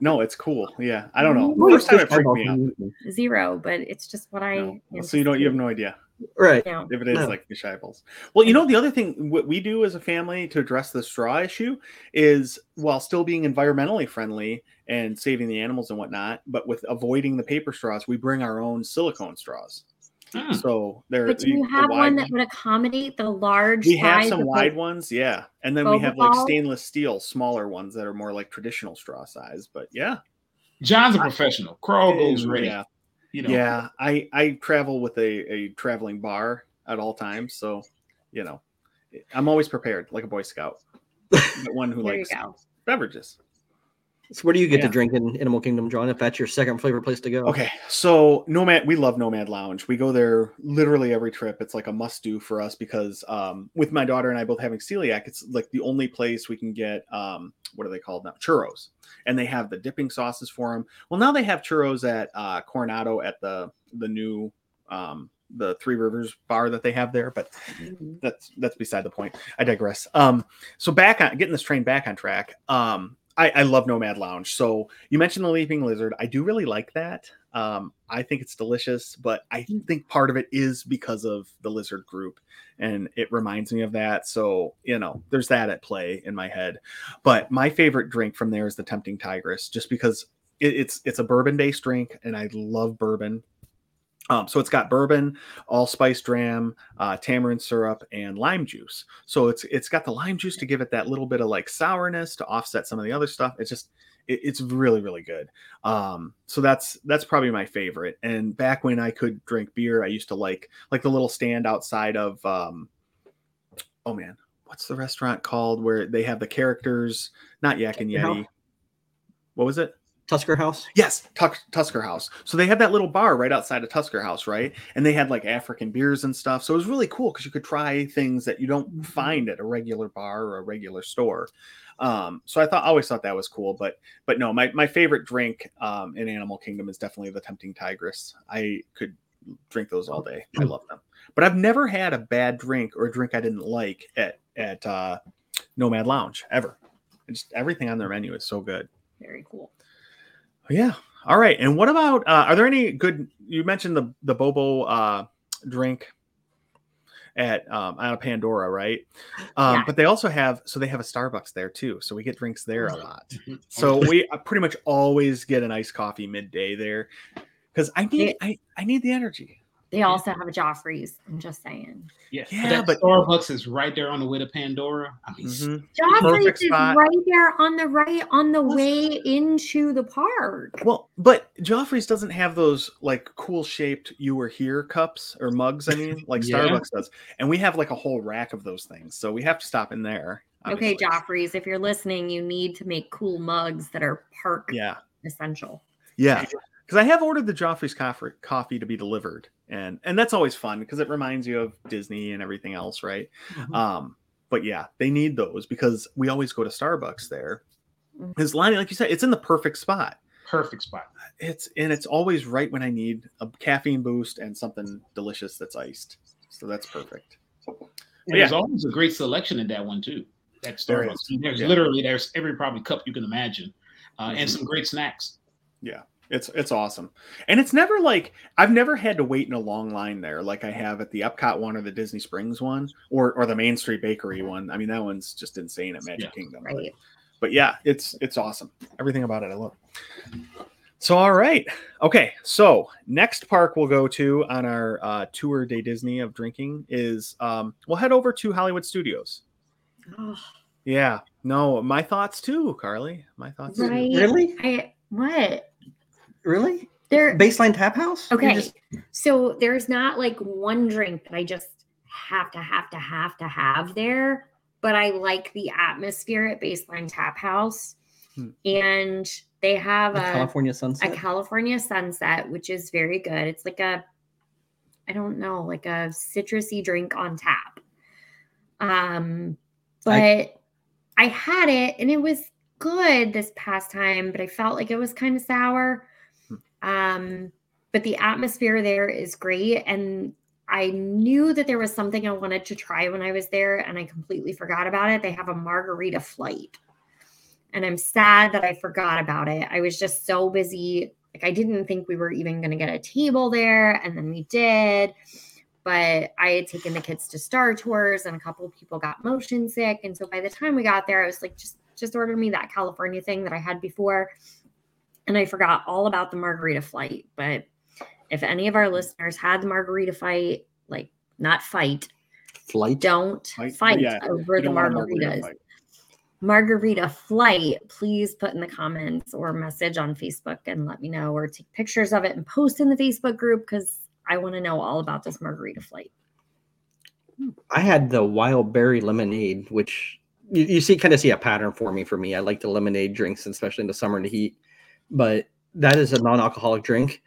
No, it's cool. Yeah. I don't know. Well, First time it freaked me out. Zero, but it's just what I. No. So you don't. You have no idea Right. You know, if it is No. like fish eyeballs. Well, you know the other thing what we do as a family to address the straw issue is while still being environmentally friendly and saving the animals and whatnot, but with avoiding the paper straws, we bring our own silicone straws. Hmm. So they're But do you have wide one that would accommodate the large? we have some wide the- ones, yeah, and then we boba have like stainless steel, smaller ones that are more like traditional straw size. But yeah, John's a professional. Crawl goes And, ready. Yeah, You know. yeah. I I travel with a a traveling bar at all times, so you know, I'm always prepared, like a Boy Scout, but one who likes beverages. So where do you get Yeah. to drink in Animal Kingdom, John? If that's your second favorite place to go? Okay, so Nomad, we love Nomad Lounge. We go there literally every trip. It's like a must do for us because um, with my daughter and I both having celiac, it's like the only place we can get um, what are they called now? Churros, and they have the dipping sauces for them. Well, now they have churros at uh, Coronado at the the new um, the Three Rivers bar that they have there, but Mhm. that's that's beside the point. I digress. Um, so back on getting this train back on track. Um, I, I love Nomad Lounge. So you mentioned the Leaping Lizard. I do really like that. Um, I think it's delicious, but I think part of it is because of the lizard group, and it reminds me of that. So you know, there's that at play in my head. But my favorite drink from there is the Tempting Tigress, just because it, it's it's a bourbon based drink, and I love bourbon. Um, so it's got bourbon, allspice dram, uh, tamarind syrup, and lime juice. So it's it's got the lime juice to give it that little bit of like sourness to offset some of the other stuff. It's just it, it's really really good. Um, so that's that's probably my favorite. And back when I could drink beer, I used to like like the little stand outside of um, oh man, what's the restaurant called where they have the characters? Not Yak and Yeti. What was it? Tusker House. Yes, Tuck, Tusker House. So they had that little bar right outside of Tusker House, right? And they had like African beers and stuff. So it was really cool because you could try things that you don't find at a regular bar or a regular store. Um, so I thought, I always thought that was cool. But but no, my my favorite drink um, in Animal Kingdom is definitely the Tempting Tigress. I could drink those all day. I love them. But I've never had a bad drink or a drink I didn't like at at uh, Nomad Lounge ever. Just everything on their menu is so good. Very cool. Yeah. All right. And what about uh are there any good you mentioned the the boba uh drink at um out of Pandora, right? Um Yeah. but they also have so they have a Starbucks there too. So we get drinks there a Mhm. lot. So we uh, pretty much always get an iced coffee midday there cuz I need I, I need the energy. They also have a Joffrey's. I'm just saying. Yes. Yeah, but, but- Starbucks is right there on the way to Pandora. I mean, Mhm. Joffrey's is spot. right there on the right on the way into the park. Well, but Joffrey's doesn't have those like cool shaped "you were here" cups or mugs. I mean, like Yeah. Starbucks does, and we have like a whole rack of those things. So we have to stop in there. Okay, obviously. Joffrey's, if you're listening, you need to make cool mugs that are park Yeah, essential. yeah. Because I have ordered the Joffrey's coffee, coffee to be delivered, and and that's always fun because it reminds you of Disney and everything else, right? Mhm. Um, but yeah, they need those because we always go to Starbucks there. Because Lonnie, like you said, it's in the perfect spot. perfect spot. It's and it's always right when I need a caffeine boost and something delicious that's iced. So that's perfect. Yeah. There's always a great selection in that one too. That Starbucks. There's Yeah. literally there's every probably cup you can imagine, uh, and Mhm. some great snacks. It's it's awesome. And it's never like I've never had to wait in a long line there like I have at the Epcot one or the Disney Springs one or or the Main Street Bakery one. I mean that one's just insane at Magic Yeah. Kingdom. But- Right. But, yeah, it's it's awesome. Everything about it I love. So all right. Okay. So next park we'll go to on our uh, tour day Disney of drinking is um, we'll head over to Hollywood Studios. Oh, Yeah. No, my thoughts too, Carly. My thoughts. too. Really? I what? Really? There Baseline Tap House? Okay. just- So there's not like one drink that I just have to have to have to have there, but I like the atmosphere at Baseline Tap House. Hmm. And they have the a California sunset. a Sunset. California sunset, which is very good. It's like a I don't know, like a citrusy drink on tap. Um but I- I had it and it was good this past time, but I felt like it was kind of sour. Um, but the atmosphere there is great. And I knew that there was something I wanted to try when I was there, and I completely forgot about it. They have a margarita flight. And I'm sad that I forgot about it. I was just so busy. Like, I didn't think we were even going to get a table there. And then we did. But I had taken the kids to Star Tours, and a couple people got motion sick. And so by the time we got there, I was like, just just order me that California thing that I had before. And I forgot all about the margarita flight. But if any of our listeners had the margarita fight, like not fight, Flight. don't Fight? fight Yeah, over the don't want a margarita margaritas. Margarita flight, please put in the comments or message on Facebook and let me know, or take pictures of it and post in the Facebook group because I want to know all about this margarita flight. I had the wild berry lemonade, which you, you see kind of see a pattern for me. For me, I like the lemonade drinks, especially in the summer in the heat. But that is a non-alcoholic drink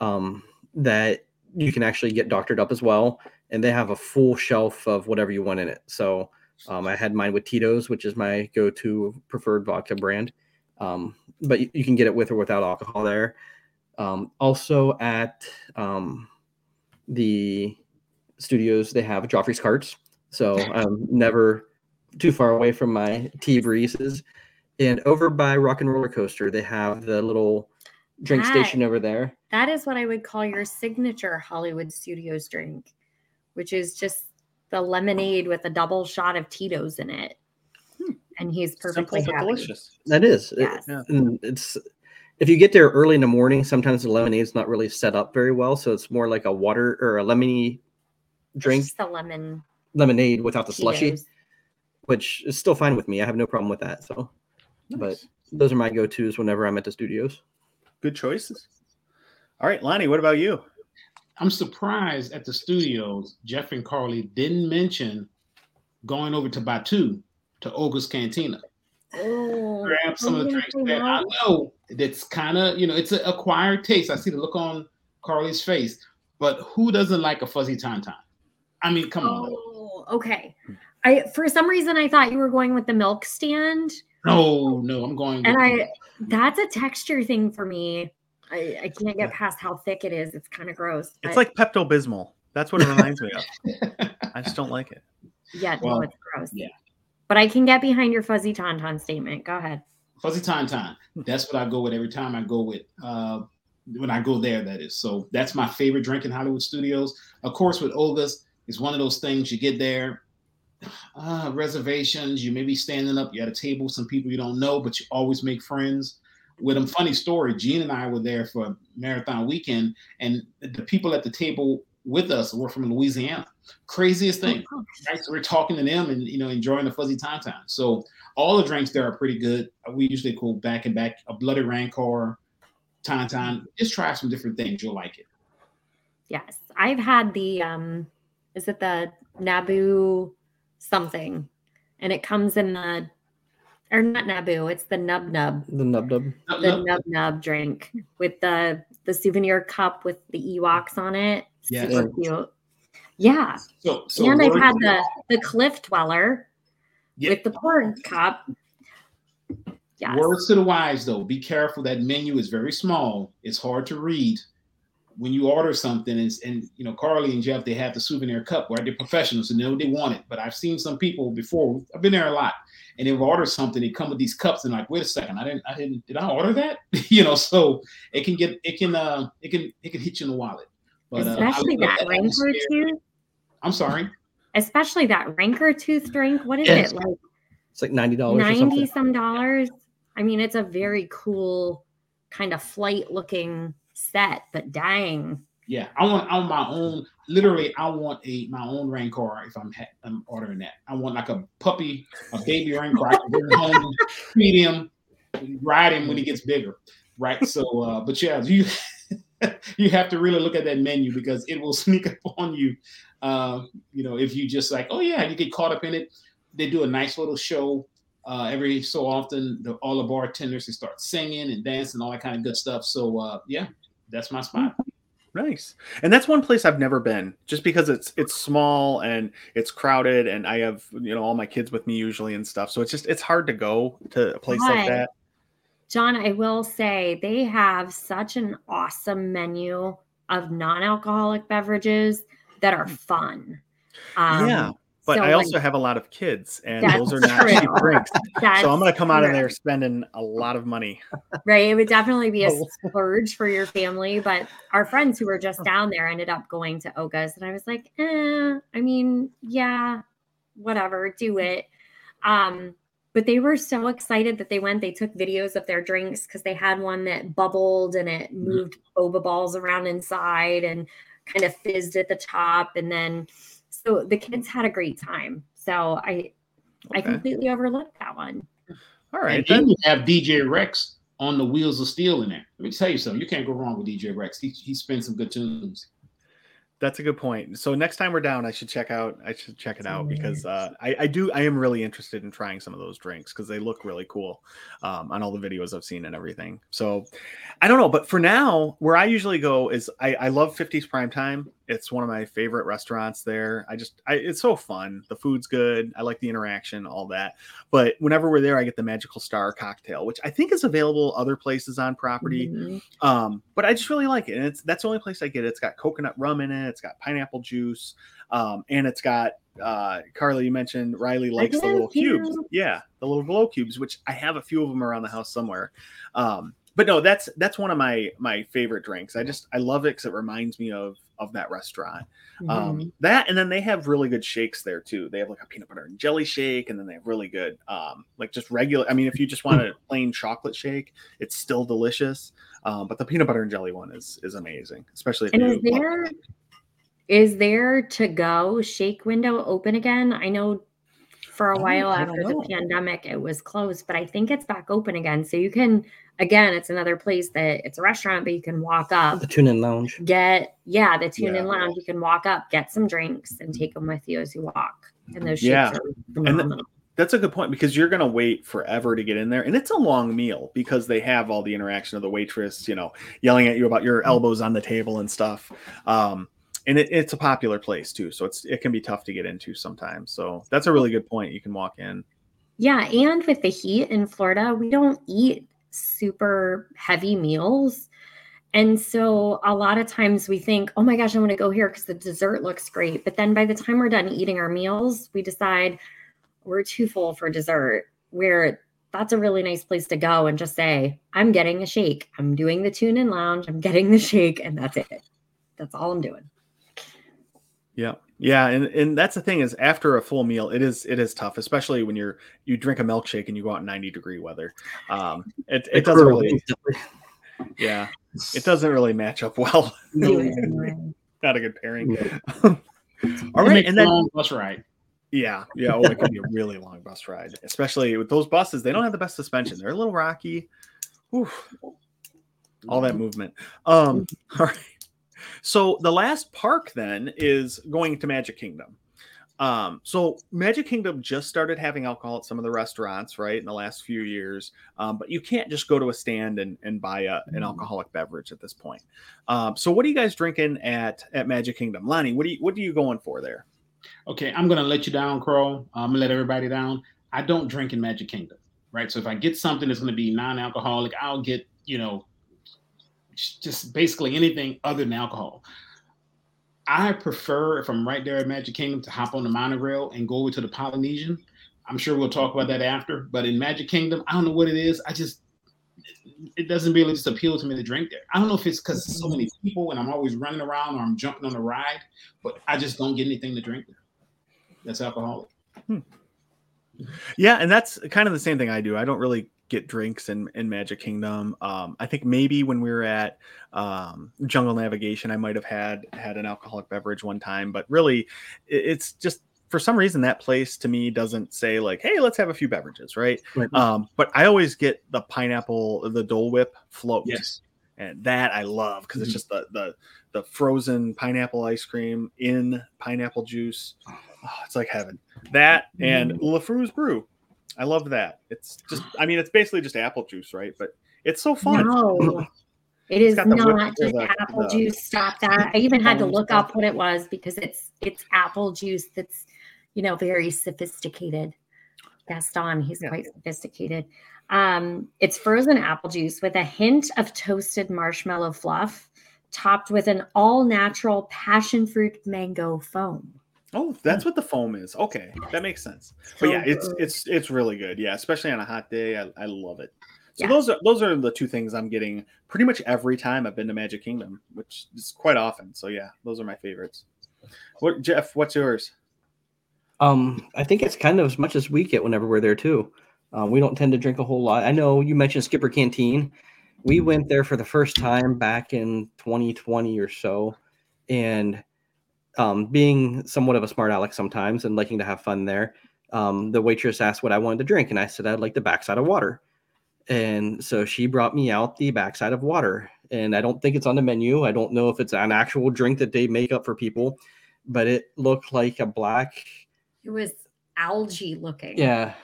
um, that you can actually get doctored up as well, and they have a full shelf of whatever you want in it. So um, I had mine with Tito's, which is my go-to preferred vodka brand. Um, but you, you can get it with or without alcohol there. Um, also at um, the studios they have Joffrey's carts, so I'm never too far away from my tea breezes. And over by Rock and Roller Coaster, they have the little drink That- station over there. That is what I would call your signature Hollywood Studios drink, which is just the lemonade with a double shot of Tito's in it. Hmm. And he's Simple perfectly but happy. delicious. That is, it- Yes. Yeah. it's if you get there early in the morning, sometimes the lemonade's not really set up very well, so it's more like a water or a lemony It's drink just the lemon lemonade without the slushy, which is still fine with me. I have no problem with that. So, but those are my go-tos whenever I'm at the studios. Good choices. All right, Lonnie, what about you? I'm surprised at the studios. Jeff and Carly didn't mention going over to Batuu to Oga's Cantina. Oh, Grab some of the drinks I there. I know. know that's kind of you know it's an acquired taste. I see the look on Carly's face, but who doesn't like a fuzzy tauntaun? I mean, come on. Oh, okay. I for some reason I thought you were going with the milk stand, No, no, I'm going. and I that's a texture thing for me. I, I can't get past how thick it is. It's kind of gross. It's like Pepto Bismol. That's what it reminds me of. I just don't like it. yeah, no, it's gross. yeah. But I can get behind your fuzzy tauntaun statement. Go ahead. Fuzzy Tauntaun. That's what I go with every time I go with. Uh, when I go there, that is. So that's my favorite drink in Hollywood Studios. Of course, with Oga's, it's one of those things you get there, uh, reservations. You may be standing up. You at a table, some people you don't know, but you always make friends with them. Funny story. Gene and I were there for marathon weekend, and the people at the table with us were from Louisiana. Craziest thing. Oh, Right? So we're talking to them and you know enjoying the fuzzy tauntaun. So all the drinks there are pretty good. We usually go back and back a bloody rancor, time time. Just try some different things. You'll like it. Yes, I've had the um, is it the Naboo something, and it comes in the or not Naboo, it's the Nub Nub, The nub nub. The no, Nub Nub drink with the the souvenir cup with the Ewoks on it. Yeah. Super cute. Yeah, So, so and I've had the the Cliff Dweller Yeah. with the porn cup. Yes. Words to the wise, though, be careful. That menu is very small. It's hard to read. When you order something, and, and you know, Carly and Jeff, they have the souvenir cup, right? They're professionals and they know they want it. But I've seen some people before. I've been there a lot, and they've ordered something. They come with these cups, and like, wait a second, I didn't, I didn't, did I order that? you know, so it can get, it can, uh, it can, it can hit you in the wallet. But uh, Especially love that rancor tooth. I'm sorry. Especially that rancor tooth drink. What is Yes. it like? It's like ninety dollars or 90 something. some dollars. I mean, it's a very cool kind of flight looking set, but dang. Yeah, I want on my own. Literally, I want a my own rancor if I'm ha- I'm ordering that. I want like a puppy, a baby rancor. I can bring home, feed him, ride him when he gets bigger. Right. So, uh, but yeah, you you have to really look at that menu because it will sneak up on you. Uh, you know, if you just like, oh yeah, you get caught up in it. They do a nice little show uh, every so often. The, all the bartenders they start singing and dancing, all that kind of good stuff. So uh, yeah, that's my spot. Nice. And that's one place I've never been just because it's it's small and it's crowded and I have, you know, all my kids with me usually and stuff. So it's just it's hard to go to a place like that. John, I will say they have such an awesome menu of non alcoholic beverages that are fun. Um, yeah. But so, I like, also have a lot of kids and those are not cheap drinks. that's So I'm gonna come out of there spending a lot of money. right? It would definitely be a Oh. splurge for your family. But our friends who were just down there ended up going to Oga's, and I was like, eh, I mean, yeah, whatever, do it. Um, but they were so excited that they went. They took videos of their drinks because they had one that bubbled and it Mm-hmm. moved boba balls around inside and kind of fizzed at the top. And then, so the kids had a great time. So I, I completely overlooked that one. All right. And then. then you have DJ Rex on the wheels of steel in there. Let me tell you something. You can't go wrong with DJ Rex. He, he spins some good tunes. That's a good point. So next time we're down, I should check out. I should check it out because uh, I, I do. I am really interested in trying some of those drinks because they look really cool um, on all the videos I've seen and everything. So I don't know, but for now, where I usually go is I, I love 50s Prime Time. It's one of my favorite restaurants there. I just I, it's so fun. The food's good. I like the interaction, all that. But whenever we're there, I get the Magical Star cocktail, which I think is available other places on property. Mhm. Um, but I just really like it, and it's that's the only place I get it. It's got coconut rum in it. It's got pineapple juice, um, and it's got uh, Carly. You mentioned Riley likes the little cubes. cube. Yeah, the little glow cubes, which I have a few of them around the house somewhere. Um, but no, that's that's one of my my favorite drinks. I just I love it because it reminds me of of that restaurant. Mhm. Um, that and then they have really good shakes there too. They have like a peanut butter and jelly shake, and then they have really good, um, like just regular. I mean, if you just want a plain chocolate shake, it's still delicious. Um, but the peanut butter and jelly one is is amazing, especially if And you is there is there to go shake window open again? I know for a Oh, while after the pandemic it was closed, but I think it's back open again. So you can again, it's another place that it's a restaurant, but you can walk up, The tune in lounge. get yeah, the tune in Yeah. lounge. You can walk up, get some drinks, and take them with you as you walk. And those shakes Yeah. are the- That's a good point because you're gonna wait forever to get in there, and it's a long meal because they have all the interaction of the waitress, you know, yelling at you about your elbows on the table and stuff. Um, and it, it's a popular place too, so it's it can be tough to get into sometimes. So that's a really good point. You can walk in. Yeah, and with the heat in Florida, we don't eat super heavy meals. And so a lot of times we think, oh my gosh, I want to go here because the dessert looks great. But then by the time we're done eating our meals, we decide we're too full for dessert, where that's a really nice place to go and just say, I'm getting a shake. I'm doing the tune in lounge. I'm getting the shake, and that's it. That's all I'm doing. Yeah, yeah, and and that's the thing is after a full meal, it is it is tough, especially when you're you drink a milkshake and you go out in 90 degree weather. Um, it it doesn't really, yeah, it doesn't really match up well. Do it anyway. not a good pairing. No. All right, and then long bus ride. yeah, yeah, oh, it can be a really long bus ride, especially with those buses. They don't have the best suspension; they're a little rocky. Oof, all that movement. Um, all right. So the last park then is going to Magic Kingdom. Um, so Magic Kingdom just started having alcohol at some of the restaurants, right, in the last few years. Um, but you can't just go to a stand and, and buy a, an alcoholic beverage at this point. Um, so what are you guys drinking at at Magic Kingdom? Lonnie, what do you what are you going for there? Okay, I'm gonna let you down, Crow. I'm gonna let everybody down. I don't drink in Magic Kingdom, right? So if I get something that's gonna be non-alcoholic, I'll get, you know, just basically anything other than alcohol. I prefer if I'm right there at Magic Kingdom to hop on the monorail and go over to the Polynesian. I'm sure we'll talk about that after. But in Magic Kingdom, I don't know what it is. I just it doesn't really just appeal to me to drink there. I don't know if it's because so many people and I'm always running around or I'm jumping on a ride, but I just don't get anything to drink there. That's alcoholic. Hmm. Yeah, and that's kind of the same thing I do. I don't really get drinks in, in Magic Kingdom. Um, I think maybe when we were at um, Jungle Navigation, I might have had had an alcoholic beverage one time, but really, it, it's just for some reason that place to me doesn't say like, "Hey, let's have a few beverages," right? Right. Um, but I always get the pineapple, the Dole Whip float, Yes. and that I love because Mhm. it's just the the the frozen pineapple ice cream in pineapple juice. Oh, it's like heaven. That and LeFou's brew. I love that. It's just, I mean, it's basically just apple juice, right? But it's so fun. No, it is got the whip- not just the- apple the juice. Stop that! I even had to look stuff. up what it was because it's it's apple juice that's you know very sophisticated. Gaston, he's Yeah. quite sophisticated. Um, it's frozen apple juice with a hint of toasted marshmallow fluff, topped with an all natural passion fruit mango foam. Oh, that's what the foam is. Okay, that makes sense. So But yeah, it's it's it's really good. Yeah, especially on a hot day. I, I love it. So Yeah. those are those are the two things I'm getting pretty much every time I've been to Magic Kingdom, which is quite often. So yeah, those are my favorites. What Jeff? What's yours? Um, I think it's kind of as much as we get whenever we're there too. Uh, we don't tend to drink a whole lot. I know you mentioned Skipper Canteen. We went there for the first time back in 2020 or so, and um, being somewhat of a smart aleck sometimes and liking to have fun there, um, the waitress asked what I wanted to drink, and I said I'd like the backside of water. And so she brought me out the backside of water, and I don't think it's on the menu. I don't know if it's an actual drink that they make up for people, but it looked like a black It was algae looking. yeah,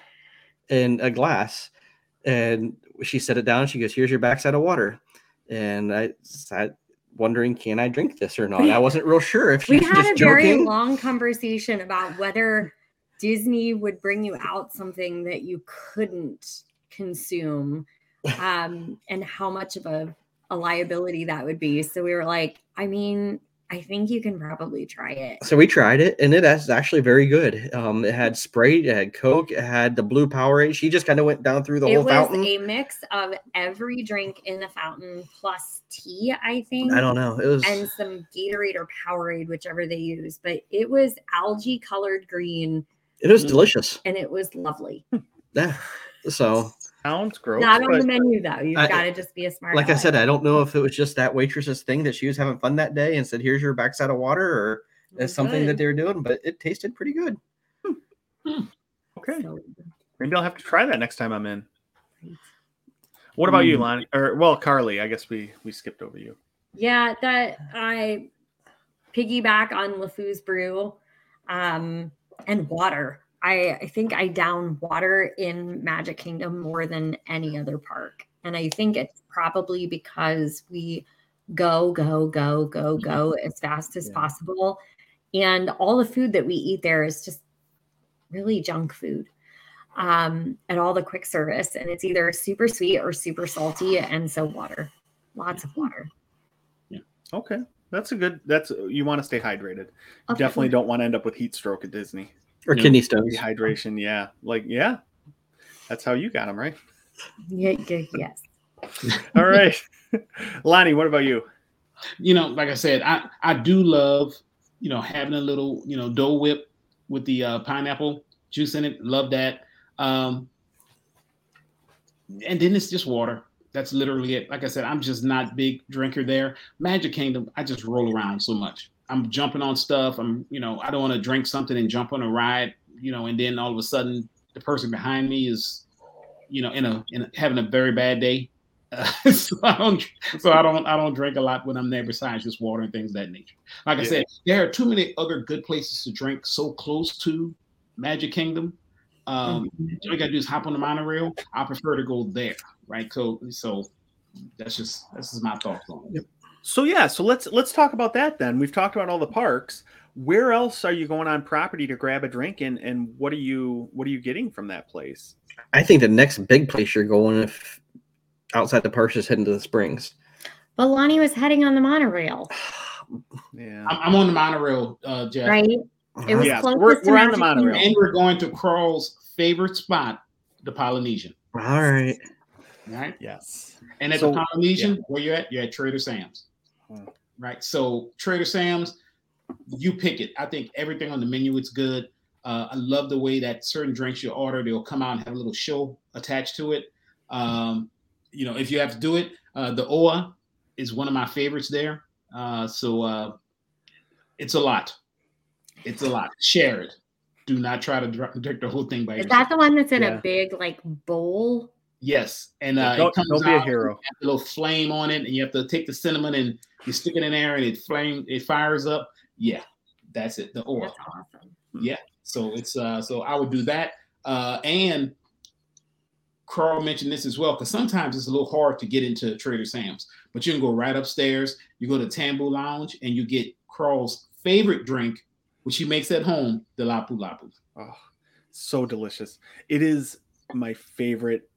in a glass. And she set it down. She goes, "Here's your backside of water." And I sat wondering, can I drink this or not? I wasn't real sure if she we had a just very joking. long conversation about whether Disney would bring you out something that you couldn't consume um, and how much of a, a liability that would be. So we were like, I mean, I think you can probably try it. So we tried it, and it is actually very good. Um, it had Sprite, it had Coke, it had the Blue Powerade. She just kind of went down through the it whole fountain. It was a mix of every drink in the fountain plus tea, I think. I don't know. It was And some Gatorade or Powerade, whichever they use. But it was algae colored green it was Mm. delicious. and it was lovely. Yeah. So, Sounds gross. Not on the menu though. You've got to just be a smart. like I said, I don't know if it was just that waitress's thing that she was having fun that day and said, "Here's your backside of water," or it's something that they were doing. But it tasted pretty good. Okay, So- maybe I'll have to try that next time I'm in. What about you, Mm. Lonnie? Or well, Carly? I guess we we skipped over you. yeah, that I piggyback on LeFou's brew um, and water. I, I think I down water in Magic Kingdom more than any other park. And I think it's probably because we go, go, go, go, go as fast as Yeah. possible. And all the food that we eat there is just really junk food um, at all the quick service. And it's either super sweet or super salty. And so water, lots of water. Yeah. Okay, that's a good. That's you want to stay hydrated. Oh, Definitely don't want to end up with heat stroke at Disney. Or Yeah. kidney stones. Dehydration, yeah. Like, yeah. That's how you got them, right? Yeah, yeah, yes. All right. Lonnie, what about you? you know, like I said, I I do love you know having a little you know Dole Whip with the uh, pineapple juice in it. Love that. Um, and then it's just water. That's literally it. Like I said, I'm just not big drinker there. Magic Kingdom, I just roll around so much. I'm jumping on stuff. I'm, you know, I don't want to drink something and jump on a ride, you know, and then all of a sudden the person behind me is, you know, in a, in a having a very bad day. Uh, so I don't, so I don't, I don't drink a lot when I'm there. Besides just water and things of that nature. Like I said, there are too many other good places to drink so close to Magic Kingdom. Um, all you gotta do is hop on the monorail. I prefer to go there, right? So, so that's just that's just my thoughts on it. So yeah, so let's let's talk about that then. We've talked about all the parks. Where else are you going on property to grab a drink and and what are you what are you getting from that place? I think the next big place you're going if outside the parks is heading to the Springs. But Lonnie was heading on the monorail, Yeah. I'm, I'm on the monorail, uh, Jeff, right? It was Yeah, we're- we're on the monorail. And we're going to Carl's favorite spot, the Polynesian. All right. Right, Yes. and at So- the Polynesian, where you at? You're at Trader Sam's. Hmm. Right, so Trader Sam's, you pick it. I think everything on the menu is good. Uh, I love the way that certain drinks you order, they'll come out and have a little show attached to it. Um, you know, if you have to do it, uh, the OA is one of my favorites there. Uh, so uh, it's a lot. It's a lot. Share it. Do not try to drink the whole thing by Is yourself. that the one that's in Yeah. a big like bowl? Yes, and uh, don't it comes don't be a out, hero. has a little flame on it, and you have to take the cinnamon and you stick it in there, and it flame it fires up. Yeah, that's it. The OA. That's awesome. So it's uh so I would do that. Uh and Carl mentioned this as well because sometimes it's a little hard to get into Trader Sam's, but you can go right upstairs. You go to Tambu Lounge and you get Carl's favorite drink, which he makes at home, the Lapu Lapu. Oh, so delicious. It is my favorite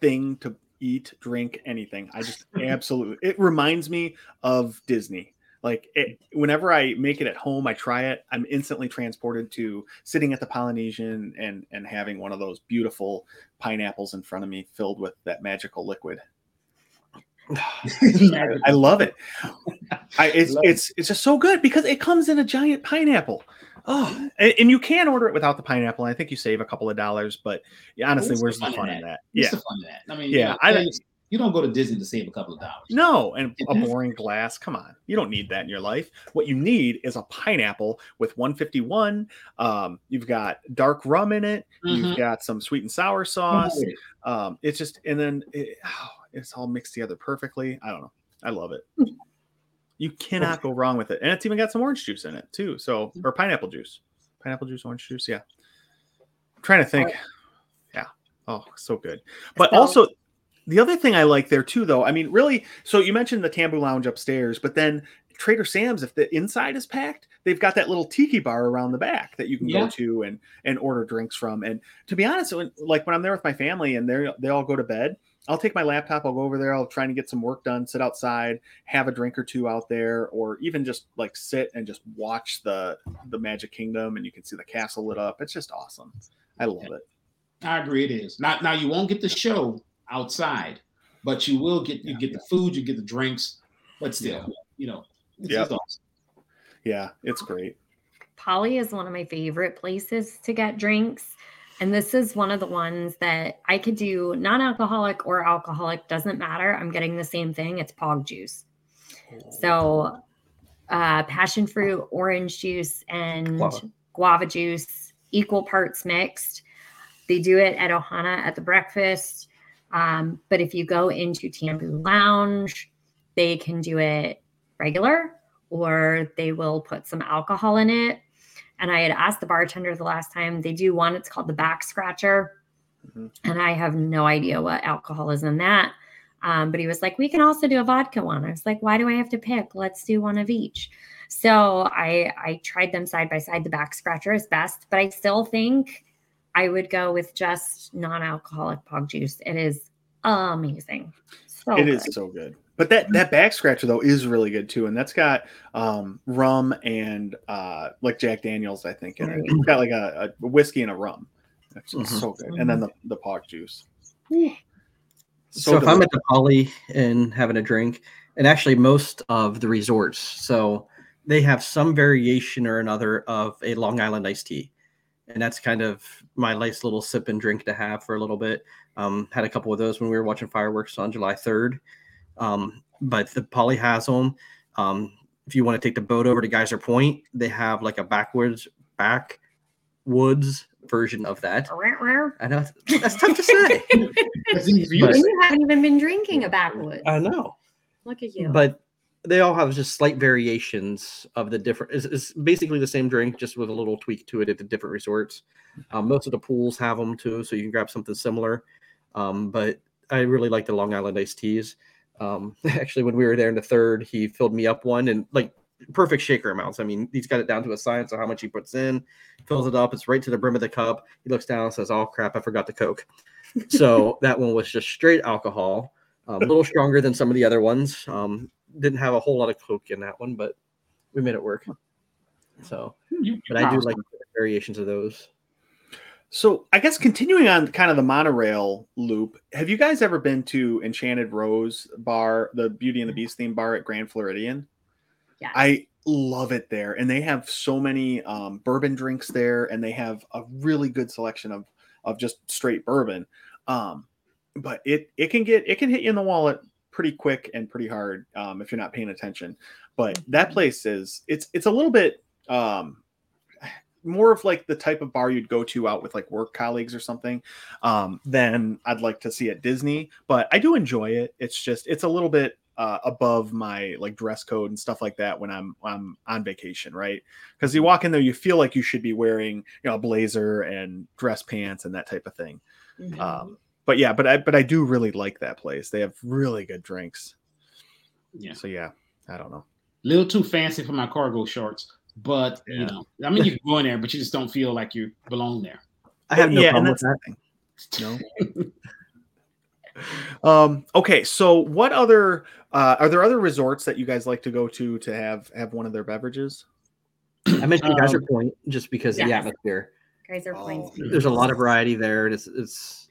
thing to eat, drink, anything. I just absolutely it reminds me of Disney. Like it, whenever I make it at home, I try it. I'm instantly transported to sitting at the Polynesian and and having one of those beautiful pineapples in front of me, filled with that magical liquid. I love it. I it's Love it's it's just so good because it comes in a giant pineapple. Oh, and, and you can order it without the pineapple. I think you save a couple of dollars, but yeah, honestly, What's where's the fun in fun in that? that? Yeah, the fun that? I mean, Yeah, you, know, I- you- you don't go to Disney to save a couple of dollars. no, and a boring glass. Come on, you don't need that in your life. What you need is a pineapple with 151. Um, you've got dark rum in it. You've Mhm. got some sweet and sour sauce. Um, it's just, and then it, oh, it's all mixed together perfectly. I don't know. I love it. You cannot go wrong with it, and it's even got some orange juice in it too. So, mm-hmm. or pineapple juice, pineapple juice, orange juice. Yeah. I'm trying to oh, think. Yeah. Oh, so good. But So- also, the other thing I like there too, though, I mean, really. So you mentioned the Tambu Lounge upstairs, but then Trader Sam's, if the inside is packed, they've got that little tiki bar around the back that you can Yeah. go to and and order drinks from. And to be honest, when, like when I'm there with my family and they they all go to bed, I'll take my laptop, I'll go over there, I'll try and get some work done, sit outside, have a drink or two out there, or even just like sit and just watch the the Magic Kingdom, and you can see the castle lit up. It's just awesome. I love it. I agree. It is not now. You won't get the show outside, but you will get you Yeah. get the food, you get the drinks, but still, Yeah. you know, it's Yep. just awesome. Yeah, it's great. Polly is one of my favorite places to get drinks. And this is one of the ones that I could do non alcoholic or alcoholic, doesn't matter. I'm getting the same thing. It's pog juice. So, uh, passion fruit, orange juice, and Guava. guava juice, equal parts mixed. They do it at Ohana at the breakfast. Um, but if you go into Tambu Lounge, they can do it regular or they will put some alcohol in it. And I had asked the bartender the last time, they do one, it's called the back scratcher. Mhm. And I have no idea what alcohol is in that. Um, but he was like, we can also do a vodka one. I was like, why do I have to pick? Let's do one of each. So I I tried them side by side. The back scratcher is best, but I still think I would go with just non-alcoholic pog juice. It is amazing. So It is good. so good. But that that back scratcher though is really good too, and that's got um, rum and uh, like Jack Daniels, I think, in it. It's got like a, a whiskey and a rum. It's just Mhm. so good, and then the the pog juice. So, if I'm at the Poly and having a drink, and actually most of the resorts, so they have some variation or another of a Long Island iced tea, and that's kind of my nice little sip and drink to have for a little bit. Um, had a couple of those when we were watching fireworks on July 3rd. Um, but the Poly has them. Um, if you want to take the boat over to Geyser Point, they have like a backwards backwoods version of that. I know that's, that's tough to say. That's easy for you But- you haven't even been drinking a backwoods. I know. Look at you. but they all have just slight variations of the different it's, it's basically the same drink just with a little tweak to it at the different resorts um, most of the pools have them too so you can grab something similar um, but i really like the long island iced teas um, actually when we were there in the third he filled me up one and like perfect shaker amounts i mean he's got it down to a science of how much he puts in fills it up it's right to the brim of the cup he looks down and says oh crap i forgot the coke so that one was just straight alcohol um, a little stronger than some of the other ones. Um, didn't have a whole lot of coke in that one, but we made it work. So, but I do like variations of those. So I guess continuing on kind of the monorail loop, have you guys ever been to Enchanted Rose Bar, the Beauty and the Beast theme bar at Grand Floridian? Yes. I love it there, and they have so many um, bourbon drinks there, and they have a really good selection of of just straight bourbon. Um, but it it can get it can hit you in the wallet pretty quick and pretty hard um, if you're not paying attention. But that place is it's it's a little bit um, more of like the type of bar you'd go to out with like work colleagues or something um, than I'd like to see at Disney. But I do enjoy it. It's just it's a little bit uh, above my like dress code and stuff like that when I'm I'm on vacation, right? Because you walk in there, you feel like you should be wearing you know a blazer and dress pants and that type of thing. Mhm. Um, but yeah, but I but I do really like that place. They have really good drinks. Yeah. So yeah, I don't know. little too fancy for my cargo shorts. But you know, I mean, you can go in there, but you just don't feel like you belong there. I have no yeah, problem with that. thing. No. um. Okay. So, what other uh, are there other resorts that you guys like to go to to have have one of their beverages? I mentioned Geyser Um, Point just because of the atmosphere. Geyser Point's Oh, There's a lot of variety there, and it's it's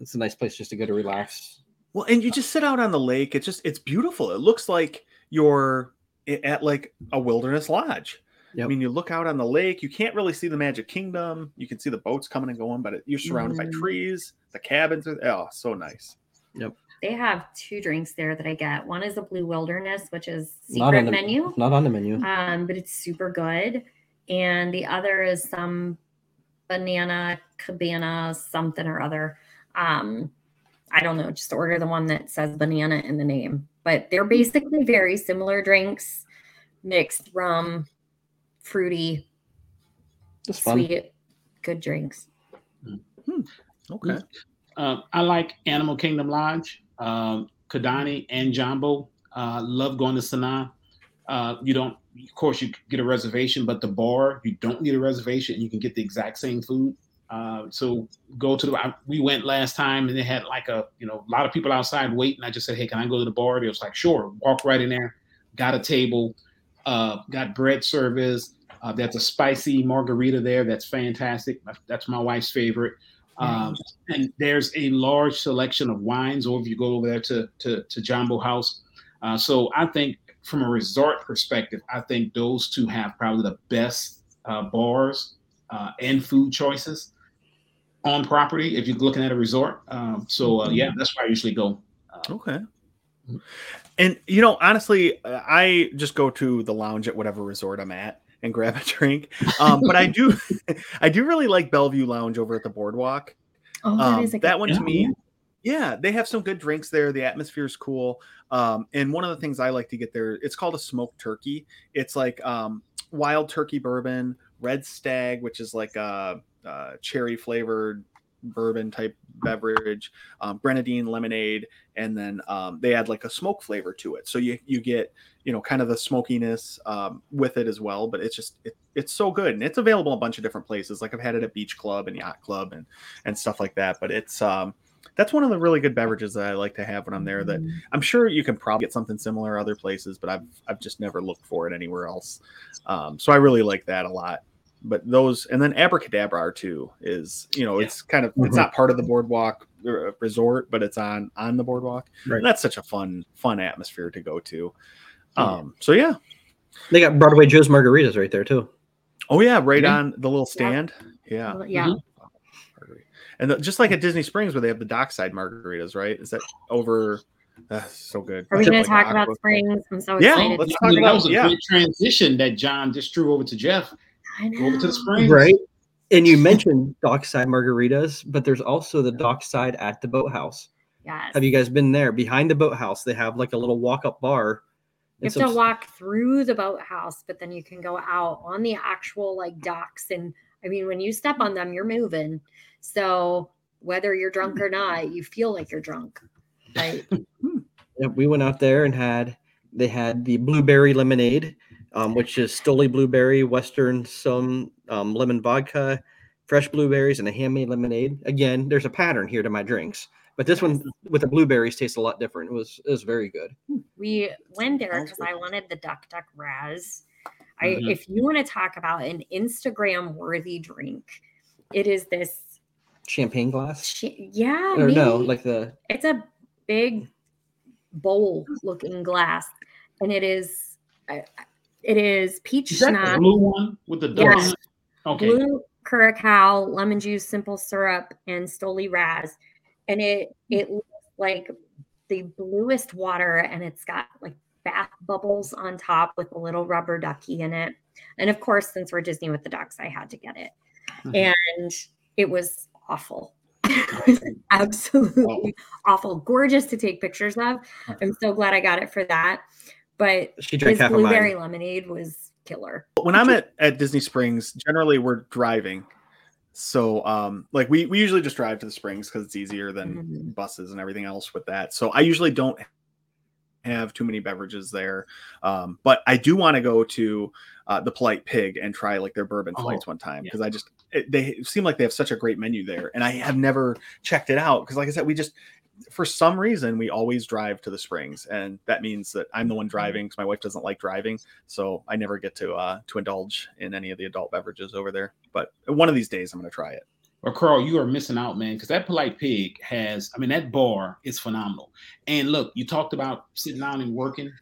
it's a nice place just to go to relax. Well, and you just sit out on the lake. It's just it's beautiful. It looks like you're i- at like a wilderness lodge. I mean, you look out on the lake. You can't really see the Magic Kingdom. You can see the boats coming and going, but it, you're surrounded by Mhm. trees. The cabins are oh, so nice. Yep. They have two drinks there that I get. One is a Blue Wilderness, which is Not secret on the menu, Not on the menu. um, but it's super good. And the other is some banana cabana something or other. Um, I don't know. Just order the one that says banana in the name. But they're basically very similar drinks, mixed rum, fruity, It's fun. sweet, good drinks. Okay. Uh, I like Animal Kingdom Lodge, um, Kidani, and Jambo. Uh, love going to Sanaa. Uh, you don't, of course, you get a reservation, but the bar you don't need a reservation, and you can get the exact same food. Uh, so go to the. I, we went last time, and they had like a, you know, a lot of people outside waiting. I just said, "Hey, can I go to the bar?" They was like, "Sure." Walk right in there. Got a table. Uh, got bread service. Uh, there's a spicy margarita there. That's fantastic. That's- That's my wife's favorite. Um, and there's a large selection of wines. Or if you go over there to to, to Jambo House, uh, so I think from a resort perspective, I think those two have probably the best uh, bars uh, and food choices on property. If you're looking at a resort, um, so uh, yeah, that's where I usually go. Uh, Okay. And you know, honestly, uh, I just go to the lounge at whatever resort I'm at and grab a drink. Um, but I do, I do really like Bellevue Lounge over at the boardwalk. Oh, that Um, is a that good one to me, yeah, they have some good drinks there. The atmosphere is cool. Um, and one of the things I like to get there, it's called a smoked turkey. It's like um, wild turkey bourbon, red stag, which is like a, a cherry flavored bourbon type beverage, um, grenadine lemonade, and then um, they add like a smoke flavor to it. So you you get you know kind of the smokiness um, with it as well. But it's just it, it's so good, and it's available a bunch of different places. Like I've had it at Beach Club and Yacht Club and and stuff like that. But it's um that's one of the really good beverages that I like to have when I'm there. That I'm sure you can probably get something similar other places, but I've I've just never looked for it anywhere else. Um, so I really like that a lot. But those and then AbracadaBar too is you know Yeah. it's kind of Mhm. it's not part of the boardwalk uh, resort, but it's on on the boardwalk. Right. And that's such a fun fun atmosphere to go to. Um, so yeah, They got Broadway Joe's margaritas right there too. oh yeah, right Yeah. on the little stand. Yeah, Well, yeah. Mhm. and the, just like at Disney Springs where they have the dockside margaritas, right? Is that over That's so good. Are we Shit going to talk about springs? I'm so Yeah, excited. let's talk see that about- was a yeah. great transition that John just drew over to Jeff. I Go over to the springs. Right. And you mentioned dockside margaritas, but there's also the dockside at the boathouse. Yes. Have you guys been there? Behind the boathouse, they have like a little walk-up bar. You and have to walk through the boathouse, but then you can go out on the actual like docks. And I mean, when you step on them, you're moving. So whether you're drunk or not, you feel like you're drunk. Right. Yeah, we went out there and had they had the blueberry lemonade, um, which is Stoli blueberry, Western some um, lemon vodka, fresh blueberries, and a handmade lemonade. Again, there's a pattern here to my drinks, but this one with the blueberries tastes a lot different. It was it was very good. we went there because. I wanted the Duck Duck Raz. I, Mhm. if you want to talk about an Instagram worthy drink, it is this. Champagne glass, chi- Yeah, or no, like the it's a big bowl looking glass, and it is. uh, It is peach Is schnapps. blue one with the dark? Yes. Okay. blue curacao, lemon juice, simple syrup, and Stoli Raz. And it it looks like the bluest water, and it's got like bath bubbles on top with a little rubber ducky in it. And of course, since we're Disney with the ducks, I had to get it. Mhm. And it was awful. It was Absolutely awful. Gorgeous to take pictures of. I'm so glad I got it for that. But she drank this half blueberry mine. lemonade was killer. when I'm at, at Disney Springs, generally we're driving. So um like we we usually just drive to the springs because it's easier than Mhm. buses and everything else with that. So I usually don't have too many beverages there. Um, but I do want to go to uh, the Polite Pig and try like their bourbon Oh, flights one time yeah. because I just it, they seem like they have such a great menu there, and I have never checked it out because, like I said, we just for some reason we always drive to the springs, and that means that I'm the one driving because my wife doesn't like driving, so I never get to uh, to indulge in any of the adult beverages over there. But one of these days, I'm going to try it. well Carl, you are missing out, man, because that polite pig has, I mean, that bar is phenomenal. And look, you talked about sitting down and working.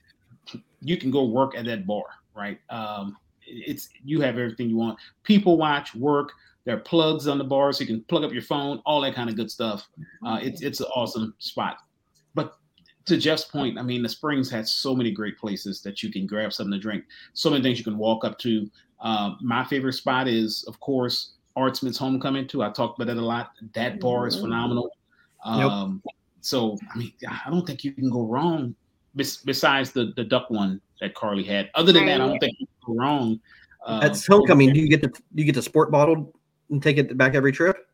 You can go work at that bar, right? Um, it's you have everything you want. People watch, work. There are plugs on the bar, so you can plug up your phone, all that kind of good stuff. Uh, it's it's an awesome spot. But to Jeff's point, I mean, the Springs has so many great places that you can grab something to drink. So many things you can walk up to. Um, my favorite spot is, of course, Art Smith's Homecoming too. I talked about that a lot. That bar is Mhm. phenomenal. Yep. Um, so I mean, I don't think you can go wrong. Bes- besides the the duck one that Carly had, other than that, I don't think you can go wrong. Uh, That's homecoming. Do you get the you get the sport bottle and take it back every trip?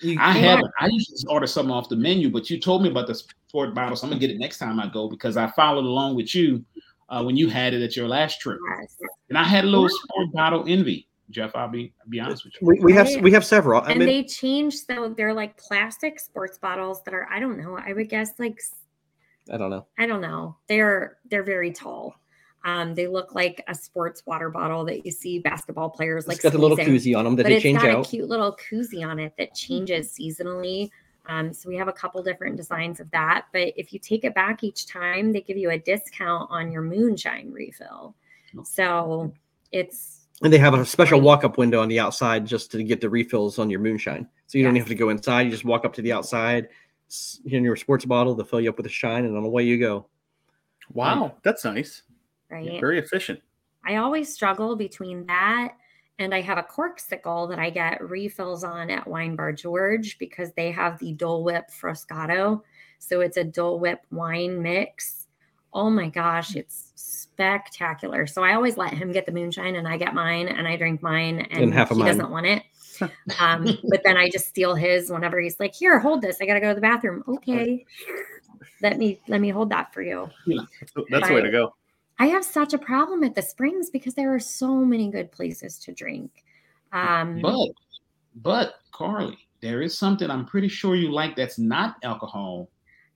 You, I haven't. I usually just order something off the menu, but you told me about the sport bottle, so I'm gonna get it next time I go because I followed along with you uh, when you had it at your last trip, and I had a little sport bottle envy. Jeff, I'll be I'll be honest with you. we, we have we have several. I and mean, they changed so they're like plastic sports bottles that are I don't know I would guess like I don't know. I don't know they're they're very tall. Um, they look like a sports water bottle that you see basketball players like it's got the little koozie on them that but they it's change got a cute little koozie on it that changes seasonally. Um, so we have a couple different designs of that. But if you take it back each time, they give you a discount on your moonshine refill. So it's And they have a special walk-up window on the outside just to get the refills on your moonshine. So you don't have to go inside. You just walk up to the outside, s- in your sports bottle, they'll fill you up with a shine, and on the way you go. Wow, that's nice. Right. Very efficient. I always struggle between that and I have a Corkcicle that I get refills on at Wine Bar George because they have the Dole Whip Froscato. So it's a Dole Whip wine mix. Oh my gosh, it's spectacular. So I always let him get the moonshine and I get mine and I drink mine and, half he mine. doesn't want it. Um, but then I just steal his whenever he's like, "Here, hold this. I got to go to the bathroom." Okay. Let me let me hold that for you. Yeah, That's the way to go. I have such a problem at the Springs because there are so many good places to drink. Um, But but Carly, there is something I'm pretty sure you like that's not alcohol.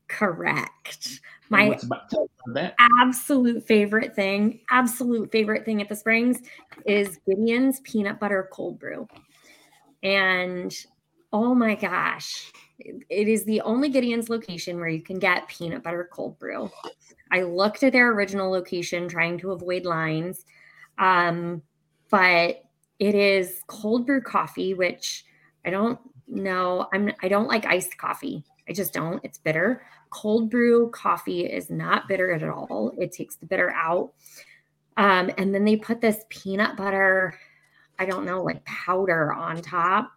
correct. My what's about, tell us about that? absolute favorite thing, absolute favorite thing at the Springs is Gideon's peanut butter cold brew. And oh my gosh, it is the only Gideon's location where you can get peanut butter cold brew. I looked at their original location trying to avoid lines. Um, but it is cold brew coffee, which I don't know. I'm I don't like iced coffee. I just don't. It's bitter. Cold brew coffee is not bitter at all. It takes the bitter out. Um, and then they put this peanut butter, I don't know, like powder on top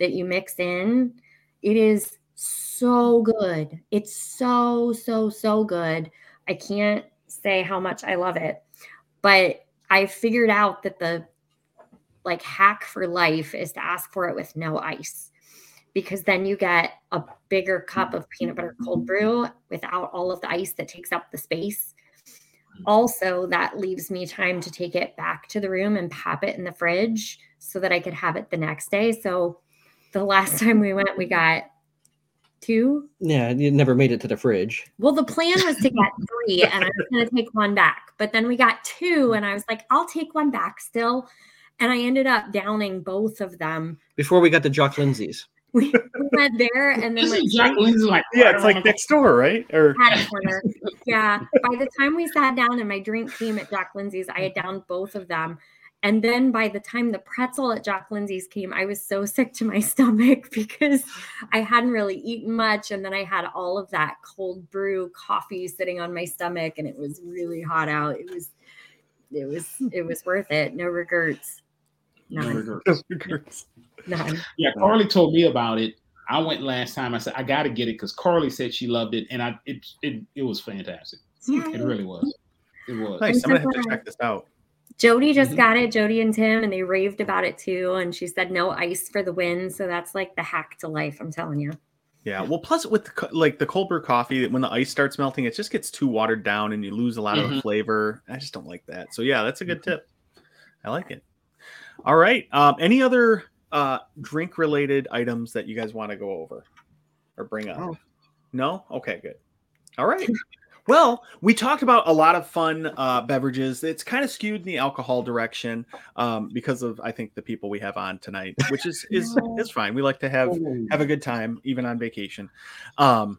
that you mix in. It is so good. It's so, so, so good. I can't say how much I love it, but I figured out that the like hack for life is to ask for it with no ice because then you get a bigger cup of peanut butter cold brew without all of the ice that takes up the space. Also, that leaves me time to take it back to the room and pop it in the fridge so that I could have it the next day. So, the last time we went, we got two. Yeah, you never made it to the fridge. Well, the plan was to get three, and I was going to take one back. But then we got two, and I was like, I'll take one back still. And I ended up downing both of them. Before we got to Jock Lindsay's. We, we went there and then went Jack Lindsay like Yeah, it's like next door, right? Or had a corner. Yeah. By the time we sat down and my drink came at Jack Lindsay's, I had downed both of them. And then by the time the pretzel at Jack Lindsay's came, I was so sick to my stomach because I hadn't really eaten much. And then I had all of that cold brew coffee sitting on my stomach and it was really hot out. It was, it was, it was worth it. No regrets. No None. regrets. None. Yeah, Carly told me about it. I went last time. I said I got to get it because Carly said she loved it, and I it it, it was fantastic. It really was. It was. nice. I'm I'm gonna have to check this out. Jody just Mhm. got it, Jody and Tim, and they raved about it too. And she said no ice for the win. So that's like the hack to life. I'm telling you. Yeah. Well, plus with the, like the cold brew coffee, when the ice starts melting, it just gets too watered down and you lose a lot of the Mhm. flavor. I just don't like that. So yeah, that's a good tip. I like it. All right. Um, any other uh, drink related items that you guys want to go over or bring up? Oh. No. Okay. Good. All right. Well, we talked about a lot of fun uh, beverages. It's kind of skewed in the alcohol direction um, because of I think the people we have on tonight, which is is is fine. We like to have have a good time even on vacation. Um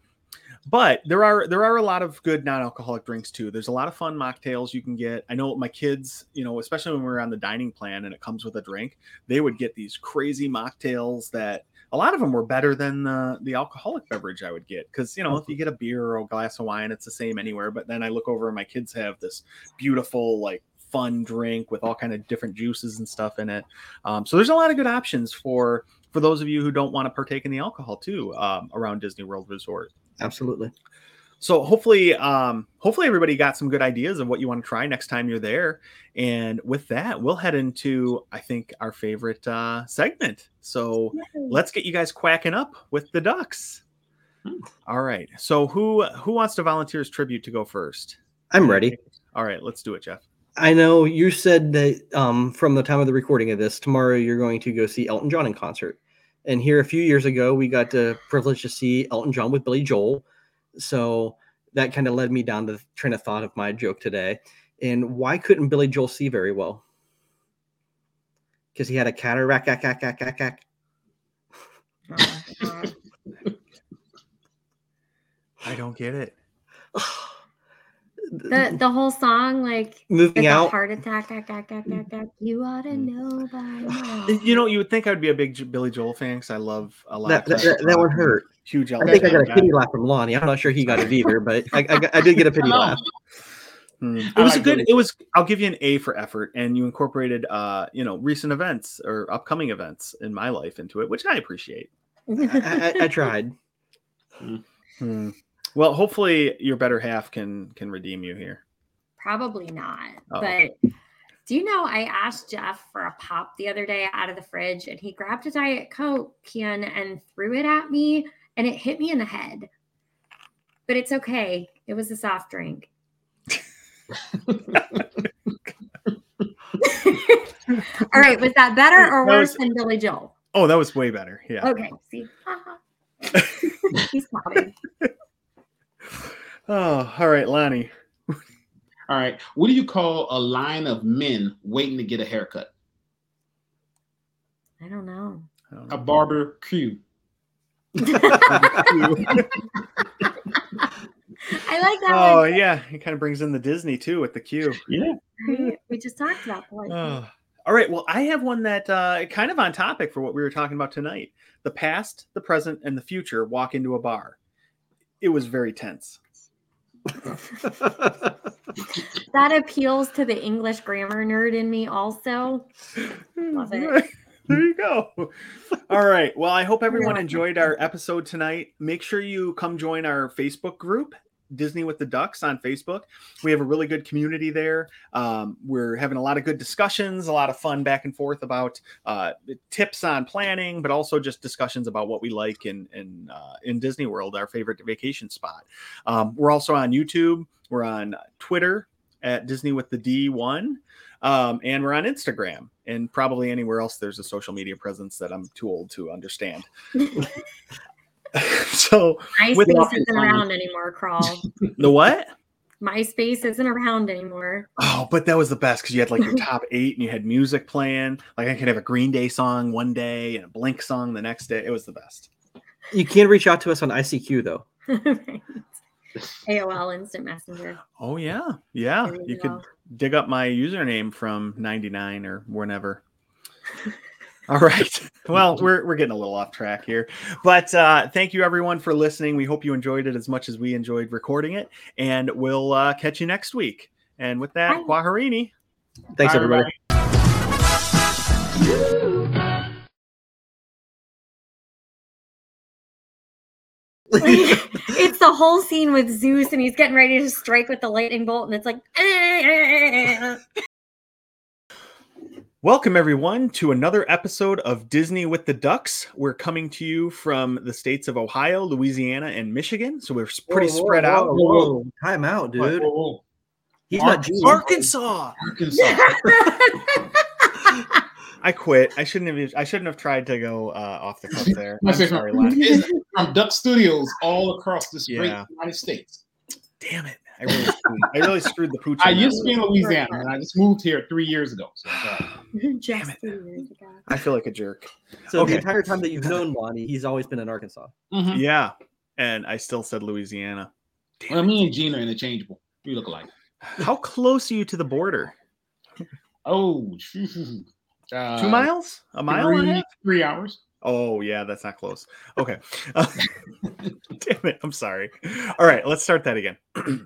but there are there are a lot of good non-alcoholic drinks too. There's a lot of fun mocktails you can get. I know my kids you know especially when we were on the dining plan and it comes with a drink they would get these crazy mocktails that a lot of them were better than the the alcoholic beverage i would get because you know if you get a beer or a glass of wine it's the same anywhere but then i look over and my kids have this beautiful like fun drink with all kind of different juices and stuff in it um, so there's a lot of good options for for those of you who don't want to partake in the alcohol too um, around Disney World Resort. Absolutely. So hopefully, um, hopefully everybody got some good ideas of what you want to try next time you're there. And with that, we'll head into I think our favorite uh, segment. So let's get you guys quacking up with the ducks. Hmm. All right. So who who wants to volunteer as tribute to go first? I'm ready. All right, let's do it, Jeff. I know you said that um, from the time of the recording of this, tomorrow you're going to go see Elton John in concert. And here a few years ago, we got the privilege to see Elton John with Billy Joel. So that kind of led me down the train of thought of my joke today. And why couldn't Billy Joel see very well? Because he had a cataract. Cack, cack, cack, cack, cack. Oh, I don't get it. the the whole song, like Moving out. heart attack, ack, ack, ack, ack, ack, you ought to know by now. You know, you would think I would be a big J- Billy Joel fan because I love a lot. That, of that, that, that one hurt. Huge I think I got a guy. pity laugh from Lonnie. I'm not sure he got it either, but I, I, I did get a pity laugh. Hmm. It I was a good. Billy. It was. I'll give you an A for effort, and you incorporated, uh, you know, recent events or upcoming events in my life into it, which I appreciate. I, I, I tried. Hmm. Well, hopefully your better half can can redeem you here. Probably not. Oh. But do you know I asked Jeff for a pop the other day out of the fridge and he grabbed a Diet Coke can and threw it at me and it hit me in the head. But it's okay. It was a soft drink. All right. Was that better or That worse was- than Billy Joel? Oh, that was way better. Yeah. Okay. See? He's popping. Oh, all right, Lonnie. All right. What do you call a line of men waiting to get a haircut? I don't know. I don't A barber queue. I like that oh one. yeah, it kind of brings in the Disney too with the queue. Yeah. We just talked about that. Oh. All right. Well, I have one that uh, kind of on topic for what we were talking about tonight. The past, the present, and the future walk into a bar. It was very tense. That appeals to the English grammar nerd in me also. Love it. There you go. All right. Well, I hope everyone enjoyed our episode tonight. Make sure you come join our Facebook group, Disney with the Ducks on Facebook. We have a really good community there. Um, we're having a lot of good discussions, a lot of fun back and forth about uh, tips on planning, but also just discussions about what we like in in uh, in Disney World, our favorite vacation spot. Um, we're also on YouTube. We're on Twitter at Disney with the D one. Um, and we're on Instagram and probably anywhere else there's a social media presence that I'm too old to understand. so With- MySpace isn't around anymore, Crawl. the what? MySpace isn't around anymore. Oh, but that was the best because you had like your top eight and you had music playing. Like I could have a Green Day song one day and a Blink song the next day. It was the best. you can reach out to us on ICQ though. Right. AOL Instant Messenger. Oh yeah, yeah. There You go. could dig up my username from '99 or whenever. All right. Well, we're we're getting a little off track here, but uh, thank you everyone for listening. We hope you enjoyed it as much as we enjoyed recording it, and we'll uh, catch you next week. And with that, Bye. Guaharini. Thanks Bye, everybody. it's the whole scene with Zeus and he's getting ready to strike with the lightning bolt, and it's like, Welcome, everyone, to another episode of Disney with the Ducks. We're coming to you from the states of Ohio, Louisiana, and Michigan. So we're pretty Whoa, whoa, spread out. whoa, whoa. Time out, dude. Whoa, whoa, He's Ar- not Gene. Arkansas. Arkansas. I quit. I shouldn't have. I shouldn't have tried to go uh, off the cuff there. I'm sorry, from Duck Studios all across this great United States. Damn it! I really, screwed, I really screwed the pooch. I used to be in Louisiana and I just moved here three years ago. So it's all right. Just it. years ago. I feel like a jerk. So Okay. the entire time that you've known Lonnie, he's always been in Arkansas. Mhm. Yeah, and I still said Louisiana. Damn Well, it. me and Gina are interchangeable. We look alike. How close are you to the border? Oh, uh, Two miles? A mile? Three, three hours. Oh yeah, that's not close. Okay. Damn it! I'm sorry. All right, let's start that again.